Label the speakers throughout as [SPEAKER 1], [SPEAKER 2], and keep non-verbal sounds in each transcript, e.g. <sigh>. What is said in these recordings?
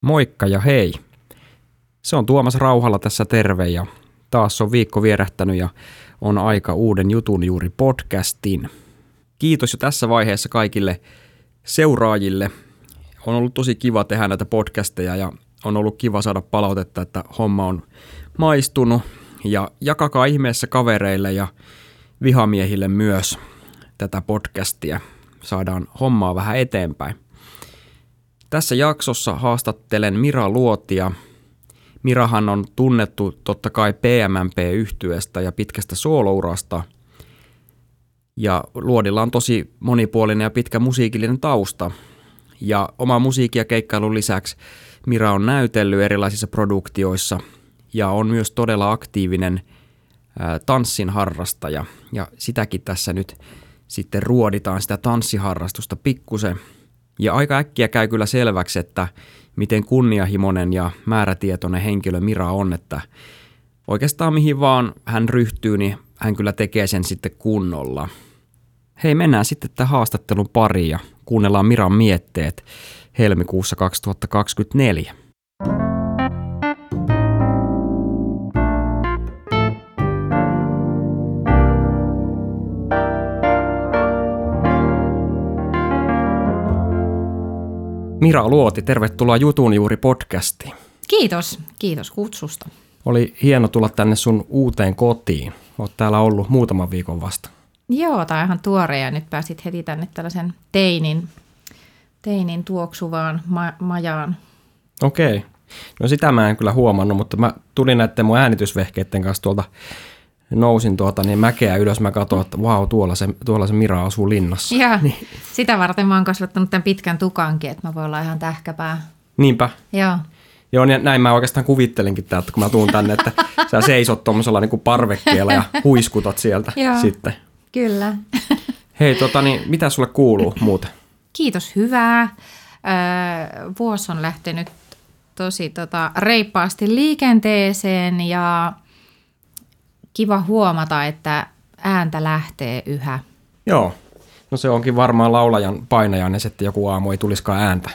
[SPEAKER 1] Moikka ja hei! Se on Tuomas Rauhalla tässä terve ja taas on viikko vierähtänyt ja on aika uuden jutun juuri podcastin. Kiitos jo tässä vaiheessa kaikille seuraajille. On ollut tosi kiva tehdä näitä podcasteja ja on ollut kiva saada palautetta, että homma on maistunut. Ja jakakaa ihmeessä kavereille ja vihamiehille myös tätä podcastia. Saadaan hommaa vähän eteenpäin. Tässä jaksossa haastattelen Mira Luotia. Mirahan on tunnettu totta kai PMMP-yhtyeestä ja pitkästä soolourasta. Ja Luodilla on tosi monipuolinen ja pitkä musiikillinen tausta. Ja oma musiikki- ja keikkailun lisäksi Mira on näytellyt erilaisissa produktioissa ja on myös todella aktiivinen tanssin harrastaja. Ja sitäkin tässä nyt sitten ruoditaan sitä tanssiharrastusta pikkusen – ja aika äkkiä käy kyllä selväksi, että miten kunnianhimoinen ja määrätietoinen henkilö Mira on, että oikeastaan mihin vaan hän ryhtyy, niin hän kyllä tekee sen sitten kunnolla. Hei, mennään sitten tähän haastattelun pariin ja kuunnellaan Miran mietteet helmikuussa 2024. Mira Luoti, tervetuloa Jutun juuri podcastiin.
[SPEAKER 2] Kiitos, kiitos kutsusta.
[SPEAKER 1] Oli hieno tulla tänne sun uuteen kotiin. Oot täällä ollut muutaman viikon vasta.
[SPEAKER 2] Joo, tämä on ihan tuore ja nyt pääsit heti tänne tällaisen teinin, teinin tuoksuvaan ma- majaan.
[SPEAKER 1] Okei. No sitä mä en kyllä huomannut, mutta mä tulin näiden mun äänitysvehkeiden kanssa tuolta nousin tuota niin mäkeä ylös, mä katsoin, että vau, tuolla se, tuolla se Mira asuu linnassa.
[SPEAKER 2] Joo, niin. sitä varten mä oon kasvattanut tämän pitkän tukankin, että mä voin olla ihan tähkäpää.
[SPEAKER 1] Niinpä.
[SPEAKER 2] Joo.
[SPEAKER 1] Joo, niin näin mä oikeastaan kuvittelinkin täältä, kun mä tuun tänne, että sä seisot tuommoisella niin parvekkeella ja huiskutat sieltä
[SPEAKER 2] Joo,
[SPEAKER 1] sitten.
[SPEAKER 2] Kyllä.
[SPEAKER 1] Hei, tota, niin, mitä sulle kuuluu muuten?
[SPEAKER 2] Kiitos, hyvää. Öö, vuosi on lähtenyt tosi tota, reippaasti liikenteeseen ja kiva huomata, että ääntä lähtee yhä.
[SPEAKER 1] Joo, no se onkin varmaan laulajan painajainen, että joku aamu ei tulisikaan ääntä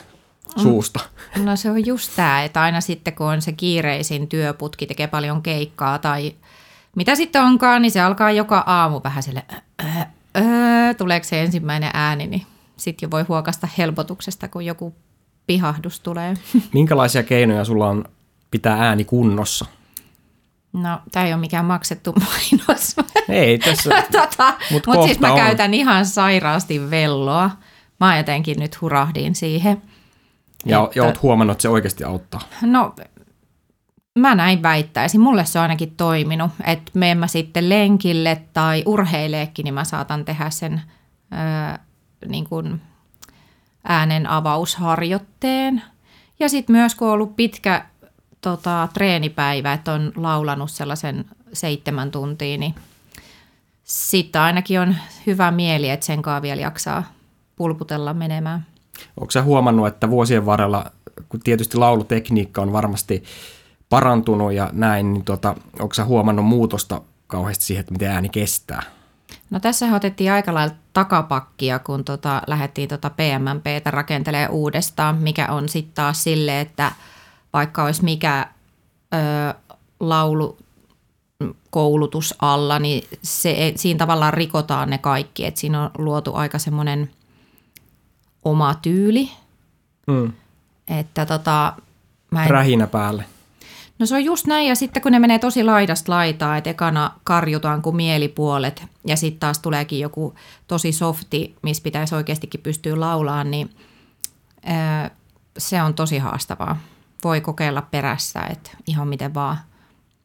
[SPEAKER 1] suusta.
[SPEAKER 2] No se on just tämä, että aina sitten kun on se kiireisin työputki, tekee paljon keikkaa tai mitä sitten onkaan, niin se alkaa joka aamu vähän sille, öö, öö, tuleeko se ensimmäinen ääni, niin sitten jo voi huokasta helpotuksesta, kun joku pihahdus tulee. <laughs>
[SPEAKER 1] Minkälaisia keinoja sulla on pitää ääni kunnossa?
[SPEAKER 2] No, tämä ei ole mikään maksettu <laughs> mainos.
[SPEAKER 1] Ei tässä, <laughs>
[SPEAKER 2] tota,
[SPEAKER 1] mut
[SPEAKER 2] Mutta siis mä
[SPEAKER 1] on.
[SPEAKER 2] käytän ihan sairaasti velloa. Mä jotenkin nyt hurahdin siihen.
[SPEAKER 1] ja,
[SPEAKER 2] että-
[SPEAKER 1] ja oot huomannut, että se oikeasti auttaa.
[SPEAKER 2] No, mä näin väittäisin. Mulle se on ainakin toiminut. Että menen mä sitten lenkille tai urheileekin, niin mä saatan tehdä sen ää, niin kuin äänen avausharjoitteen. Ja sitten myös kun on ollut pitkä tota, treenipäivä, että on laulanut sellaisen seitsemän tuntia, niin sitten ainakin on hyvä mieli, että sen kanssa vielä jaksaa pulputella menemään.
[SPEAKER 1] Onko sä huomannut, että vuosien varrella, kun tietysti laulutekniikka on varmasti parantunut ja näin, niin tota, onko sä huomannut muutosta kauheasti siihen, että miten ääni kestää?
[SPEAKER 2] No tässä otettiin aika lailla takapakkia, kun tota, lähdettiin tota PMMPtä rakentelee uudestaan, mikä on sitten taas sille, että vaikka olisi mikä ö, laulu koulutus alla, niin se, siinä tavallaan rikotaan ne kaikki, että siinä on luotu aika semmoinen oma tyyli,
[SPEAKER 1] Mm.
[SPEAKER 2] että tota, mä en
[SPEAKER 1] Rähinä päälle.
[SPEAKER 2] No se on just näin, ja sitten kun ne menee tosi laidasta laitaa, että ekana karjutaan kuin mielipuolet, ja sitten taas tuleekin joku tosi softi, missä pitäisi oikeastikin pystyä laulaan, niin ää, se on tosi haastavaa. Voi kokeilla perässä, että ihan miten vaan.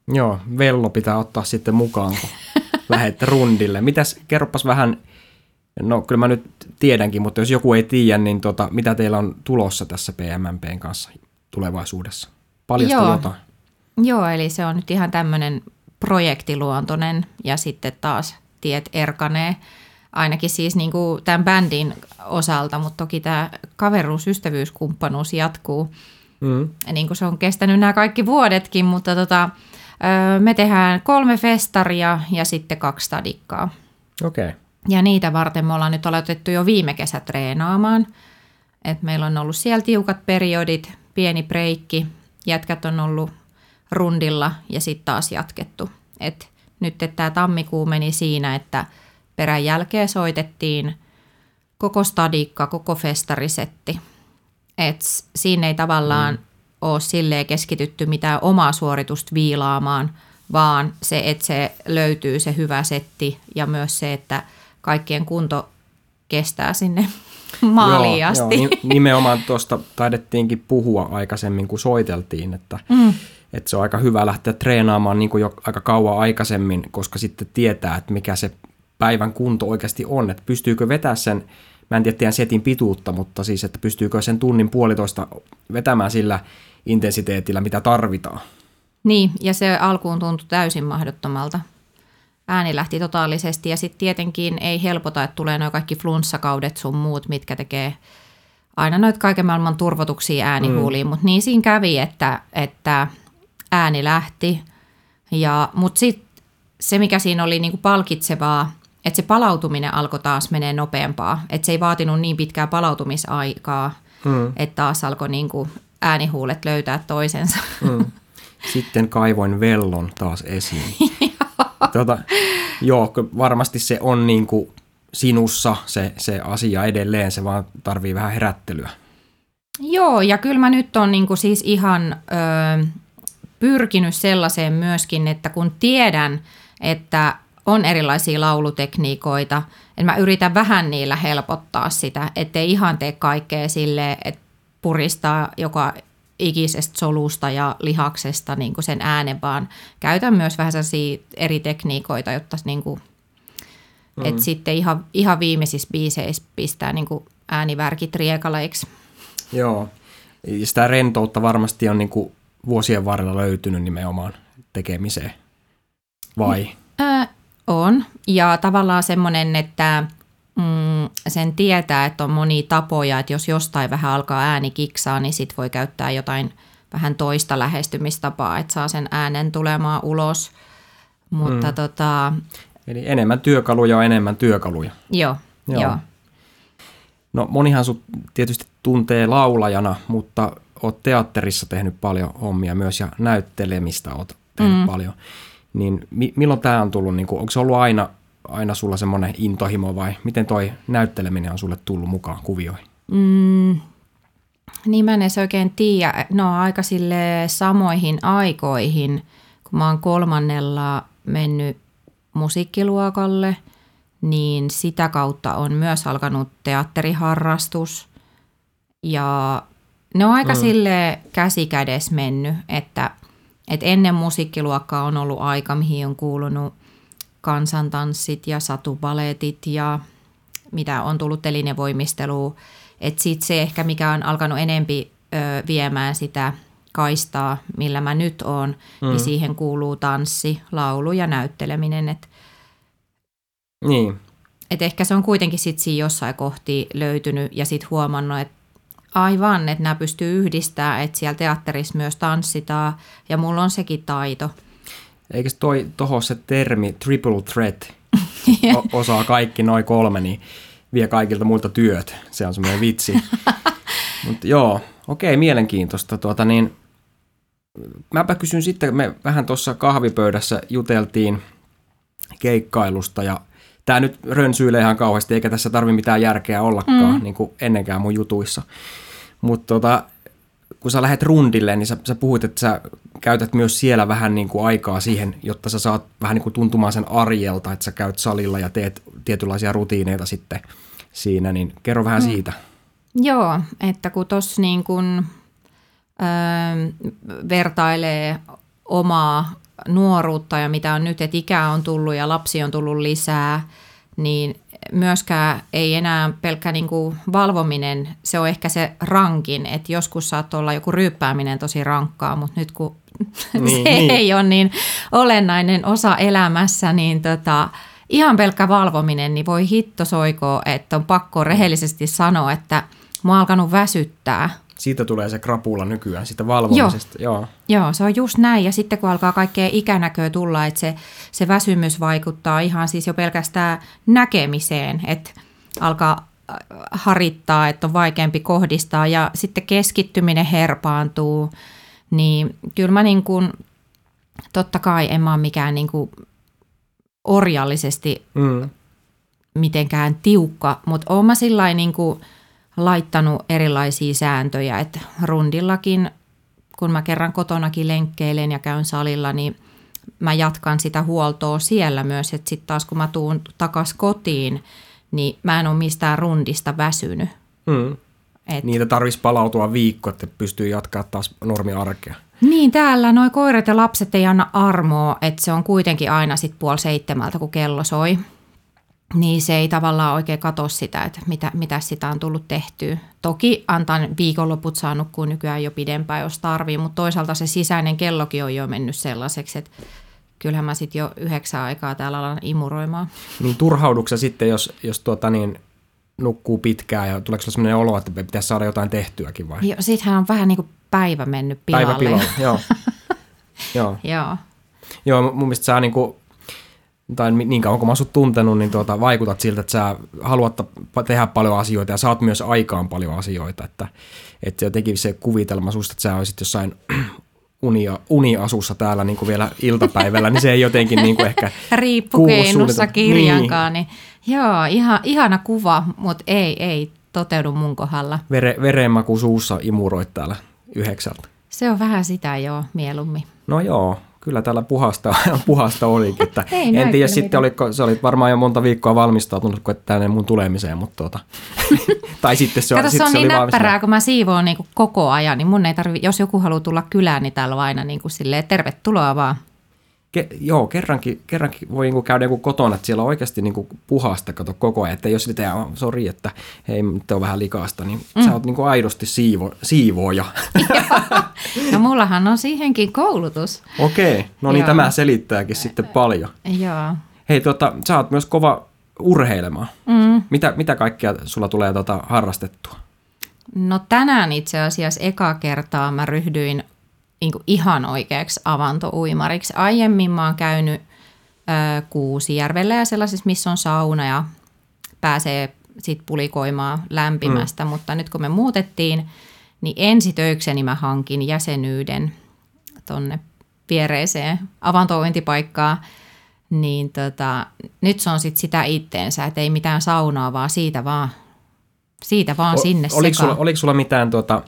[SPEAKER 1] Joo, vello pitää ottaa sitten mukaan, kun <laughs> lähdette rundille. Mitäs, kerropas vähän, no kyllä mä nyt tiedänkin, mutta jos joku ei tiedä, niin tota, mitä teillä on tulossa tässä PMMPn kanssa tulevaisuudessa? Paljasta
[SPEAKER 2] Joo.
[SPEAKER 1] jotain.
[SPEAKER 2] Joo, eli se on nyt ihan tämmöinen projektiluontoinen, ja sitten taas tiet erkanee, ainakin siis niin kuin tämän bändin osalta, mutta toki tämä kaveruus, ystävyyskumppanuus jatkuu.
[SPEAKER 1] Mm.
[SPEAKER 2] niin kuin se on kestänyt nämä kaikki vuodetkin, mutta tota, me tehdään kolme festaria ja sitten kaksi stadikkaa.
[SPEAKER 1] Okei. Okay.
[SPEAKER 2] Ja niitä varten me ollaan nyt aloitettu jo viime kesä treenaamaan. Et meillä on ollut siellä tiukat periodit pieni breikki, jätkät on ollut rundilla ja sitten taas jatkettu. Et nyt tämä tammikuu meni siinä, että perän jälkeen soitettiin koko stadikka, koko festarisetti. Et siinä ei tavallaan mm. ole silleen keskitytty mitään omaa suoritusta viilaamaan, vaan se, että se löytyy se hyvä setti ja myös se, että kaikkien kunto kestää sinne <laughs> maaliin joo, asti.
[SPEAKER 1] Joo, <laughs> nimenomaan tuosta taidettiinkin puhua aikaisemmin, kun soiteltiin, että, mm. että se on aika hyvä lähteä treenaamaan niin kuin jo aika kauan aikaisemmin, koska sitten tietää, että mikä se päivän kunto oikeasti on, että pystyykö vetää sen, mä en tiedä setin pituutta, mutta siis, että pystyykö sen tunnin puolitoista vetämään sillä intensiteetillä, mitä tarvitaan.
[SPEAKER 2] Niin, ja se alkuun tuntui täysin mahdottomalta ääni lähti totaalisesti ja sitten tietenkin ei helpota, että tulee nuo kaikki flunssakaudet sun muut, mitkä tekee aina noita kaiken maailman turvotuksia äänihuuliin, mm. mutta niin siinä kävi, että, että ääni lähti. Ja, mutta sitten se, mikä siinä oli niinku palkitsevaa, että se palautuminen alkoi taas menee nopeampaa. Että se ei vaatinut niin pitkää palautumisaikaa, mm. että taas alkoi niinku äänihuulet löytää toisensa. Mm.
[SPEAKER 1] Sitten kaivoin vellon taas esiin. <laughs> tota, joo, varmasti se on niin kuin sinussa se, se asia edelleen, se vaan tarvii vähän herättelyä.
[SPEAKER 2] Joo, ja kyllä mä nyt on niin kuin siis ihan ö, pyrkinyt sellaiseen myöskin, että kun tiedän, että on erilaisia laulutekniikoita, että mä yritän vähän niillä helpottaa sitä, ettei ihan tee kaikkea sille, että puristaa joka ikisestä solusta ja lihaksesta niin kuin sen äänen, vaan käytän myös vähän sellaisia eri tekniikoita, jotta niin kuin, mm. et sitten ihan, ihan viimeisissä biiseissä pistää niin kuin äänivärkit riekaleiksi.
[SPEAKER 1] Joo, sitä rentoutta varmasti on niin kuin vuosien varrella löytynyt nimenomaan tekemiseen, vai?
[SPEAKER 2] Ää, on, ja tavallaan semmoinen, että mm, sen tietää, että on monia tapoja, että jos jostain vähän alkaa ääni kiksaa, niin sit voi käyttää jotain vähän toista lähestymistapaa, että saa sen äänen tulemaan ulos. Mutta mm. tota...
[SPEAKER 1] Eli enemmän työkaluja on enemmän työkaluja.
[SPEAKER 2] Joo, joo. joo.
[SPEAKER 1] No monihan sut tietysti tuntee laulajana, mutta oot teatterissa tehnyt paljon hommia myös ja näyttelemistä oot tehnyt mm. paljon. Niin mi- milloin tämä on tullut, niin kun, onko se ollut aina aina sulla semmoinen intohimo vai miten toi näytteleminen on sulle tullut mukaan kuvioihin? Mm,
[SPEAKER 2] niin mä en edes oikein tiedä. No aika sille samoihin aikoihin, kun mä oon kolmannella mennyt musiikkiluokalle, niin sitä kautta on myös alkanut teatteriharrastus. Ja ne on aika mm. sille käsikädes mennyt, että, että ennen musiikkiluokkaa on ollut aika, mihin on kuulunut kansantanssit ja satubaletit ja mitä on tullut telinevoimistelua. Että sitten se ehkä, mikä on alkanut enempi ö, viemään sitä kaistaa, millä mä nyt oon, niin mm. niin siihen kuuluu tanssi, laulu ja näytteleminen. Et,
[SPEAKER 1] niin.
[SPEAKER 2] Et ehkä se on kuitenkin sitten siinä jossain kohti löytynyt ja sitten huomannut, että aivan, että nämä pystyy yhdistämään, että siellä teatterissa myös tanssitaan ja mulla on sekin taito –
[SPEAKER 1] Eikö toi toho se termi triple threat <laughs> o- osaa kaikki noin kolme, niin vie kaikilta muilta työt. Se on semmoinen vitsi. <laughs> Mutta joo, okei, mielenkiintoista. Tuota, niin, mäpä kysyn sitten, me vähän tuossa kahvipöydässä juteltiin keikkailusta ja tämä nyt rönsyilee ihan kauheasti, eikä tässä tarvi mitään järkeä ollakaan, mm. niin kuin ennenkään mun jutuissa. Mutta tota, kun sä lähdet rundille, niin sä, sä puhuit, että sä käytät myös siellä vähän niin kuin aikaa siihen, jotta sä saat vähän niin kuin tuntumaan sen arjelta, että sä käyt salilla ja teet tietynlaisia rutiineita sitten siinä, niin kerro vähän mm. siitä.
[SPEAKER 2] Joo, että kun tuossa niin kuin, ö, vertailee omaa nuoruutta ja mitä on nyt, että ikää on tullut ja lapsi on tullut lisää, niin myöskään ei enää pelkkä niin kuin valvominen, se on ehkä se rankin, että joskus saat olla joku ryyppääminen tosi rankkaa, mutta nyt kun <laughs> niin, se niin. ei ole niin olennainen osa elämässä, niin tota, ihan pelkkä valvominen, niin voi hitto soikoo, että on pakko rehellisesti sanoa, että mä alkanut väsyttää
[SPEAKER 1] siitä tulee se krapula nykyään, siitä valvomisesta.
[SPEAKER 2] Joo. Joo. Joo, se on just näin. Ja sitten kun alkaa kaikkea ikänäköä tulla, että se, se väsymys vaikuttaa ihan siis jo pelkästään näkemiseen, että alkaa harittaa, että on vaikeampi kohdistaa ja sitten keskittyminen herpaantuu, niin kyllä mä niin kuin, totta kai en mä ole mikään niin kuin orjallisesti mm. mitenkään tiukka, mutta oon mä sillä niin kuin laittanut erilaisia sääntöjä, että rundillakin, kun mä kerran kotonakin lenkkeilen ja käyn salilla, niin mä jatkan sitä huoltoa siellä myös, että sitten taas kun mä tuun takas kotiin, niin mä en ole mistään rundista väsynyt. Mm.
[SPEAKER 1] Et... Niitä tarvitsisi palautua viikko, että pystyy jatkaa taas normiarkea.
[SPEAKER 2] Niin, täällä noi koirat ja lapset ei anna armoa, että se on kuitenkin aina sitten puoli seitsemältä, kun kello soi. Niin se ei tavallaan oikein katso sitä, että mitä, mitä sitä on tullut tehtyä. Toki antan viikonloput saanut kuin nykyään jo pidempään, jos tarvii, mutta toisaalta se sisäinen kellokin on jo mennyt sellaiseksi, että kyllähän mä sitten jo yhdeksän aikaa täällä alan imuroimaan.
[SPEAKER 1] Niin turhauduksia sitten, jos, jos tuota niin, nukkuu pitkään ja tuleeko sellainen olo, että pitäisi saada jotain tehtyäkin vai?
[SPEAKER 2] Joo, sittenhän on vähän niin kuin päivä mennyt pilalle.
[SPEAKER 1] Päivä pilalle, joo. <laughs> joo.
[SPEAKER 2] joo.
[SPEAKER 1] Joo, mun mielestä sä niin kuin, tai niin kauan kun mä sut tuntenut, niin tuota, vaikutat siltä, että sä haluat tehdä paljon asioita ja saat myös aikaan paljon asioita. Että, että jotenkin se kuvitelma susta, että sä olisit jossain <clears throat> unia, uniasussa täällä niin kuin vielä iltapäivällä, niin se ei jotenkin niin kuin ehkä <laughs>
[SPEAKER 2] Riippukeinussa kirjankaan. Niin. niin. Joo, ihan, ihana kuva, mutta ei, ei toteudu mun kohdalla.
[SPEAKER 1] Vere, verenmaku suussa imuroit täällä yhdeksältä.
[SPEAKER 2] Se on vähän sitä joo, mieluummin.
[SPEAKER 1] No joo, kyllä täällä puhasta, <laughs> puhasta olikin. Että <laughs> en tiedä sitten, oliko, se oli varmaan jo monta viikkoa valmistautunut tänne mun tulemiseen, mutta tuota, <laughs> tai sitten se,
[SPEAKER 2] Kato,
[SPEAKER 1] sit
[SPEAKER 2] se on
[SPEAKER 1] se
[SPEAKER 2] niin näppärää, kun mä siivoon niin koko ajan, niin mun ei tarvi, jos joku haluaa tulla kylään, niin täällä on aina niin kuin silleen, tervetuloa vaan.
[SPEAKER 1] Ke, joo, kerrankin, kerrankin voi niinku käydä joku kotona, että siellä on oikeasti niinku puhasta kato koko ajan. Että jos sitten oh, sori, että hei, nyt on vähän likaasta, niin mm. sä oot niinku aidosti siivo, siivooja. <laughs>
[SPEAKER 2] no mullahan on siihenkin koulutus.
[SPEAKER 1] Okei, okay. no niin joo. tämä selittääkin sitten paljon.
[SPEAKER 2] Joo.
[SPEAKER 1] Hei, tota, sä oot myös kova urheilemaan. Mm. Mitä, mitä kaikkea sulla tulee tota harrastettua?
[SPEAKER 2] No tänään itse asiassa eka kertaa mä ryhdyin niin kuin ihan oikeaksi avantouimariksi. Aiemmin mä oon käynyt ö, Kuusijärvellä ja sellaisessa, missä on sauna ja pääsee sit pulikoimaan lämpimästä, mm. mutta nyt kun me muutettiin, niin ensitöikseni mä hankin jäsenyyden tonne viereiseen avantouintipaikkaan, niin tota, nyt se on sit sitä itteensä, että ei mitään saunaa, vaan siitä vaan, siitä vaan o, sinne
[SPEAKER 1] oliko sulla, oliko sulla mitään tuota,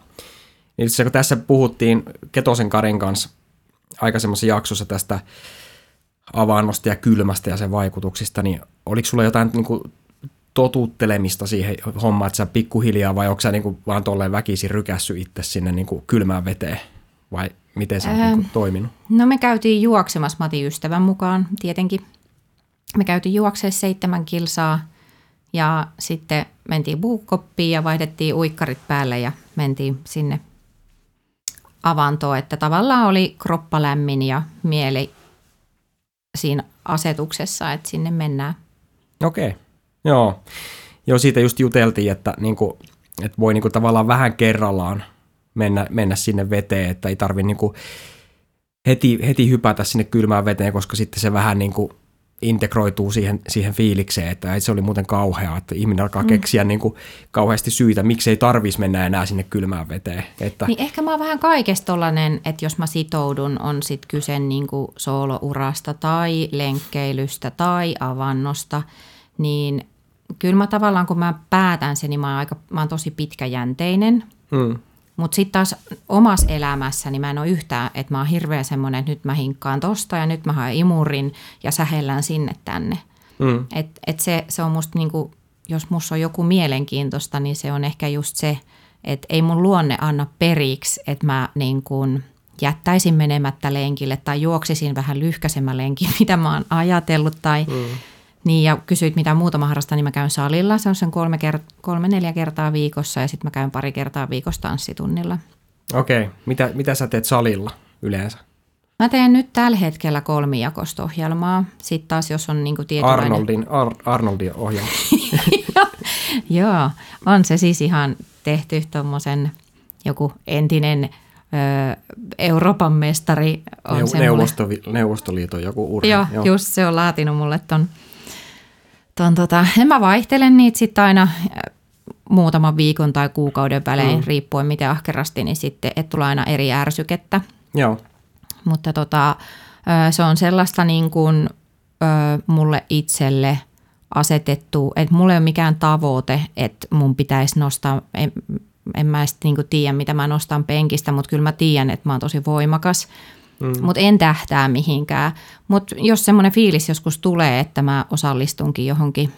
[SPEAKER 1] niin kun tässä puhuttiin Ketosen Karin kanssa aikaisemmassa jaksossa tästä avannosta ja kylmästä ja sen vaikutuksista, niin oliko sulla jotain niin kuin, totuttelemista siihen hommaan, että sä pikkuhiljaa vai onko sä niin kuin, vaan tolleen väkisin rykässy itse sinne niin kuin, kylmään veteen vai miten se on niin kuin, toiminut?
[SPEAKER 2] No me käytiin juoksemassa Mati ystävän mukaan tietenkin. Me käytiin juoksemaan seitsemän kilsaa ja sitten mentiin buukoppiin ja vaihdettiin uikkarit päälle ja mentiin sinne avantoa, että tavallaan oli kroppa lämmin ja mieli siinä asetuksessa, että sinne mennään.
[SPEAKER 1] Okei, okay. joo. Joo, siitä just juteltiin, että, niin kuin, että voi niin kuin, tavallaan vähän kerrallaan mennä, mennä sinne veteen, että ei tarvitse niin heti, heti hypätä sinne kylmään veteen, koska sitten se vähän niin kuin integroituu siihen, siihen fiilikseen, että se oli muuten kauheaa, että ihminen alkaa mm. keksiä niin kuin kauheasti syitä, miksi ei tarvitsisi mennä enää sinne kylmään veteen. Että...
[SPEAKER 2] Niin ehkä mä oon vähän kaikesta tollanen, että jos mä sitoudun, on sitten kyse niin kuin soolourasta tai lenkkeilystä tai avannosta, niin kyllä mä tavallaan kun mä päätän sen, niin mä oon, aika, mä oon tosi pitkäjänteinen. Mm. Mutta sitten taas omassa elämässä niin mä en ole yhtään, että mä oon hirveä semmoinen, että nyt mä hinkkaan tosta ja nyt mä haen imurin ja sähellään sinne tänne. Mm. Et, et se, se on musta niinku, jos musta on joku mielenkiintoista, niin se on ehkä just se, että ei mun luonne anna periksi, että mä niin kuin jättäisin menemättä lenkille tai juoksisin vähän lyhkäisemmän lenkin, <laughs> mitä mä oon ajatellut tai mm niin ja kysyit mitä muuta mä harrastan, niin mä käyn salilla. Se on sen kolme, kert- kolme neljä kertaa viikossa ja sitten mä käyn pari kertaa viikossa tanssitunnilla.
[SPEAKER 1] Okei, okay. mitä, mitä sä teet salilla yleensä?
[SPEAKER 2] Mä teen nyt tällä hetkellä kolmijakosta ohjelmaa. Sitten taas jos on niinku tietynlainen...
[SPEAKER 1] Arnoldin, Ar- Arnoldin ohjelma. <laughs>
[SPEAKER 2] Joo, on se siis ihan tehty tuommoisen joku entinen ö, Euroopan mestari on
[SPEAKER 1] Neu- Neuvosto- Neuvostoliiton joku urheilu.
[SPEAKER 2] Joo, Joo, just se on laatinut mulle ton ton tota, en mä vaihtelen niitä sitten aina muutaman viikon tai kuukauden välein, mm. riippuen miten ahkerasti, niin sitten että tulee aina eri ärsykettä.
[SPEAKER 1] Joo.
[SPEAKER 2] Mutta tota, se on sellaista niin kuin mulle itselle asetettu, että mulla ei ole mikään tavoite, että mun pitäisi nostaa, en, en mä edes niin tiedä, mitä mä nostan penkistä, mutta kyllä mä tiedän, että mä oon tosi voimakas. Mm. Mutta en tähtää mihinkään. Mutta jos semmoinen fiilis joskus tulee, että mä osallistunkin johonkin,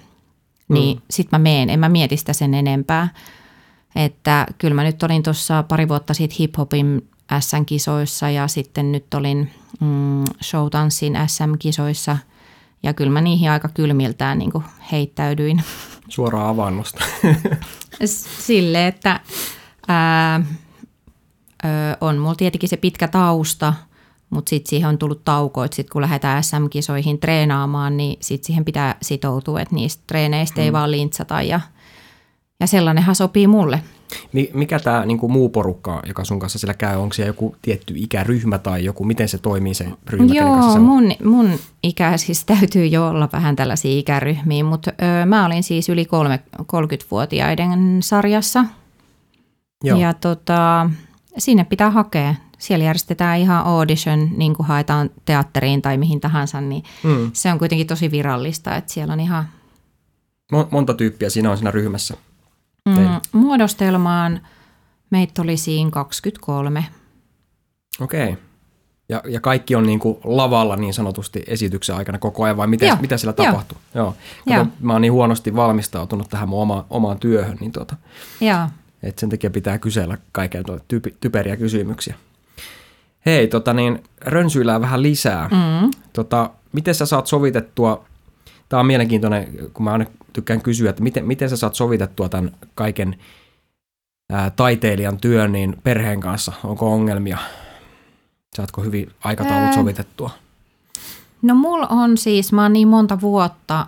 [SPEAKER 2] niin mm. sit mä meen. En mä mieti sitä sen enempää. Että kyllä mä nyt olin tuossa pari vuotta sitten hip-hopin SM-kisoissa ja sitten nyt olin mm, showtanssin SM-kisoissa. Ja kyllä mä niihin aika kylmiltään niin heittäydyin. <laughs>
[SPEAKER 1] Suoraan avannosta.
[SPEAKER 2] Sille, että ää, ö, on mulla tietenkin se pitkä tausta, mutta sitten siihen on tullut tauko, että sitten kun lähdetään SM-kisoihin treenaamaan, niin sitten siihen pitää sitoutua, että niistä treeneistä hmm. ei vaan lintsata ja, ja sellainenhan sopii mulle.
[SPEAKER 1] Mikä tämä niinku muu porukka, joka sun kanssa siellä käy, onko siellä joku tietty ikäryhmä tai joku, miten se toimii se ryhmä?
[SPEAKER 2] Joo, mun, mun ikä siis <laughs> täytyy jo olla vähän tällaisia ikäryhmiä, mutta ö, mä olin siis yli kolme, 30-vuotiaiden sarjassa. Joo. Ja tota, sinne pitää hakea. Siellä järjestetään ihan audition, niin kuin haetaan teatteriin tai mihin tahansa, niin mm. se on kuitenkin tosi virallista, että siellä on ihan...
[SPEAKER 1] Monta tyyppiä siinä on siinä ryhmässä?
[SPEAKER 2] Mm, muodostelmaan meitä oli siinä 23.
[SPEAKER 1] Okei. Okay. Ja, ja kaikki on niin kuin lavalla niin sanotusti esityksen aikana koko ajan, vai miten, mitä siellä tapahtuu? Joo. Joo. Kato, mä oon niin huonosti valmistautunut tähän mun oma, omaan työhön, niin tuota,
[SPEAKER 2] Joo.
[SPEAKER 1] Et sen takia pitää kysellä kaiken typ- typeriä kysymyksiä. Hei, tota niin, rönsyillään vähän lisää. Mm. Tota, miten sä saat sovitettua Tämä on mielenkiintoinen, kun mä aina tykkään kysyä, että miten, miten sä saat sovitettua tämän kaiken ää, taiteilijan työn niin perheen kanssa? Onko ongelmia? Saatko hyvin aikataulut sovitettua?
[SPEAKER 2] No mulla on siis, mä oon niin monta vuotta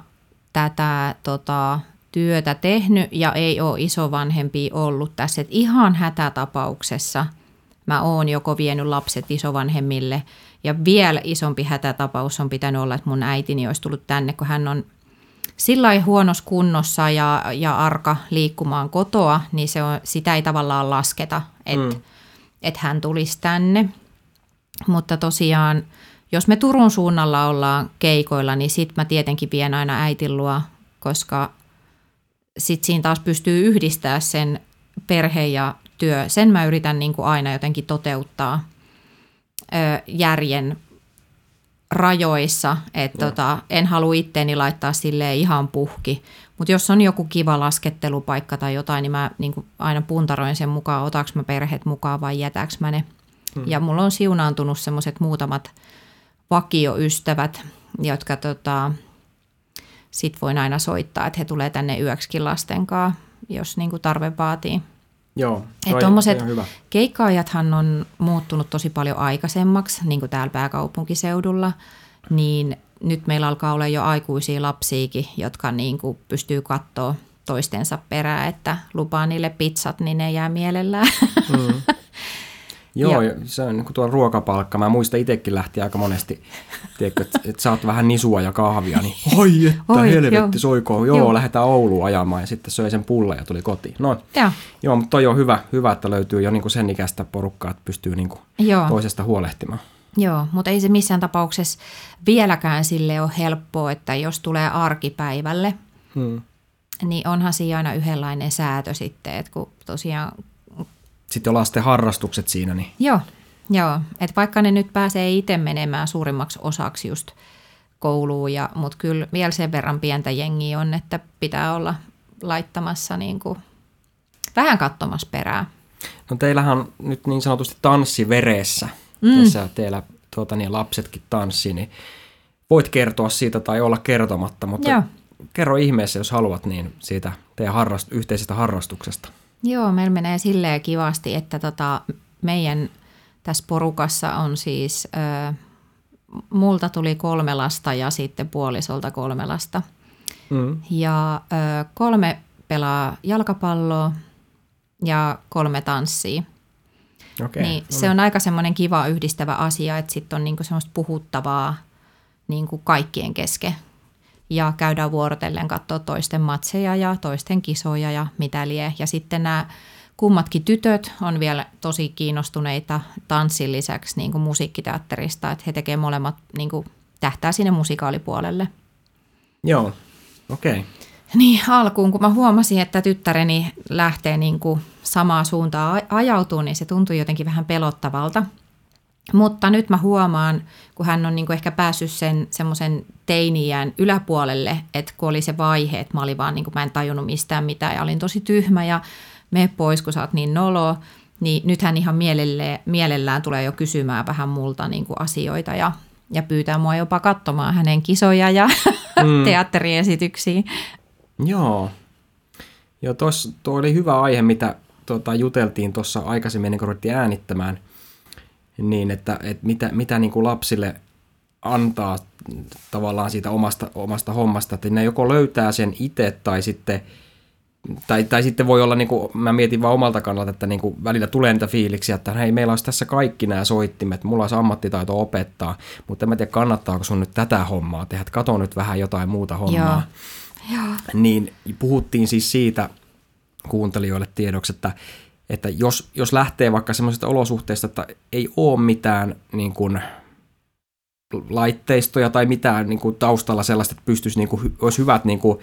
[SPEAKER 2] tätä tota, työtä tehnyt ja ei ole isovanhempi ollut tässä. Et ihan hätätapauksessa mä oon joko vienyt lapset isovanhemmille – ja vielä isompi hätätapaus on pitänyt olla, että mun äitini olisi tullut tänne, kun hän on sillä huonossa kunnossa ja, ja arka liikkumaan kotoa, niin se on, sitä ei tavallaan lasketa, että mm. et hän tulisi tänne. Mutta tosiaan, jos me Turun suunnalla ollaan keikoilla, niin sit mä tietenkin vien aina äitin luo, koska sit siinä taas pystyy yhdistää sen perhe ja työ. Sen mä yritän niin kuin aina jotenkin toteuttaa – järjen rajoissa, että no. tota, en halua itteeni laittaa sille ihan puhki. Mutta jos on joku kiva laskettelupaikka tai jotain, niin mä niin aina puntaroin sen mukaan, otaks mä perheet mukaan vai jätäks mä ne. Hmm. Ja mulla on siunaantunut semmoiset muutamat vakioystävät, jotka tota, sit voin aina soittaa, että he tulee tänne yöksikin lasten kanssa, jos niin tarve vaatii.
[SPEAKER 1] Joo,
[SPEAKER 2] että tuommoiset keikkaajathan on muuttunut tosi paljon aikaisemmaksi, niin kuin täällä pääkaupunkiseudulla, niin nyt meillä alkaa olla jo aikuisia lapsiakin, jotka niin kuin pystyy katsoa toistensa perää, että lupaa niille pizzat, niin ne jää mielellään. Mm. <laughs>
[SPEAKER 1] Joo, ja. se on niin kuin tuo ruokapalkka. Mä muistan itsekin lähti aika monesti, tiedätkö, että, että saat vähän nisua ja kahvia, niin <laughs> oi että oi, helvetti jo. soikoo. Joo, joo, lähdetään Ouluun ajamaan ja sitten söi sen pulla ja tuli kotiin. No, ja. joo, mutta toi on hyvä, hyvä, että löytyy jo niin kuin sen ikäistä porukkaa, että pystyy niin kuin toisesta huolehtimaan.
[SPEAKER 2] Joo, mutta ei se missään tapauksessa vieläkään sille ole helppoa, että jos tulee arkipäivälle, hmm. niin onhan siinä aina yhdenlainen säätö sitten, että kun tosiaan
[SPEAKER 1] sitten jo lasten harrastukset siinä. Niin.
[SPEAKER 2] Joo, joo. Et vaikka ne nyt pääsee itse menemään suurimmaksi osaksi just kouluun, ja, mutta kyllä vielä sen verran pientä jengiä on, että pitää olla laittamassa niin kuin, vähän katsomassa perää.
[SPEAKER 1] No teillähän on nyt niin sanotusti tanssi veressä. Mm. Tässä teillä tuota, niin lapsetkin tanssii, niin voit kertoa siitä tai olla kertomatta, mutta Joo. kerro ihmeessä, jos haluat, niin siitä teidän harrast- yhteisestä harrastuksesta.
[SPEAKER 2] Joo, meillä menee silleen kivasti, että tota, meidän tässä porukassa on siis, ö, multa tuli kolme lasta ja sitten puolisolta kolme lasta. Mm. Ja ö, kolme pelaa jalkapalloa ja kolme tanssii. Okay. Niin se on aika semmoinen kiva yhdistävä asia, että sitten on niinku semmoista puhuttavaa niinku kaikkien kesken. Ja käydään vuorotellen katsoa toisten matseja ja toisten kisoja ja mitä lie. Ja sitten nämä kummatkin tytöt on vielä tosi kiinnostuneita tanssin lisäksi niin kuin musiikkiteatterista, että he tekevät molemmat niin kuin, tähtää sinne musikaalipuolelle.
[SPEAKER 1] Joo, okei. Okay.
[SPEAKER 2] Niin, alkuun kun mä huomasin, että tyttäreni lähtee niin kuin samaa suuntaa ajautuu, niin se tuntui jotenkin vähän pelottavalta. Mutta nyt mä huomaan, kun hän on niin kuin ehkä päässyt sen semmoisen teiniään yläpuolelle, että kun oli se vaihe, että mä olin vaan niin kuin, mä en tajunnut mistään mitään ja olin tosi tyhmä ja me pois, kun sä oot niin nolo, niin nythän ihan mielellään, mielellään tulee jo kysymään vähän multa niin kuin asioita ja, ja pyytää mua jopa katsomaan hänen kisoja ja <laughs> mm. teatteriesityksiä.
[SPEAKER 1] Joo. Joo, tuo oli hyvä aihe, mitä tota, juteltiin tuossa aikaisemmin, ennen kuin ruvettiin äänittämään, niin että, että mitä, mitä niin kuin lapsille antaa tavallaan siitä omasta, omasta hommasta, että ne joko löytää sen itse tai sitten tai, tai sitten voi olla, niin kuin, mä mietin vaan omalta kannalta, että niin kuin välillä tulee niitä fiiliksiä, että hei, meillä olisi tässä kaikki nämä soittimet, mulla olisi ammattitaito opettaa, mutta en mä tiedä, kannattaako sun nyt tätä hommaa tehdä, että kato nyt vähän jotain muuta hommaa. Joo. Joo. Niin puhuttiin siis siitä kuuntelijoille tiedoksi, että, että jos, jos lähtee vaikka semmoisesta olosuhteesta, että ei ole mitään niin kuin, laitteistoja tai mitään niin kuin, taustalla sellaista, että pystyisi, niin kuin, olisi hyvät niin kuin,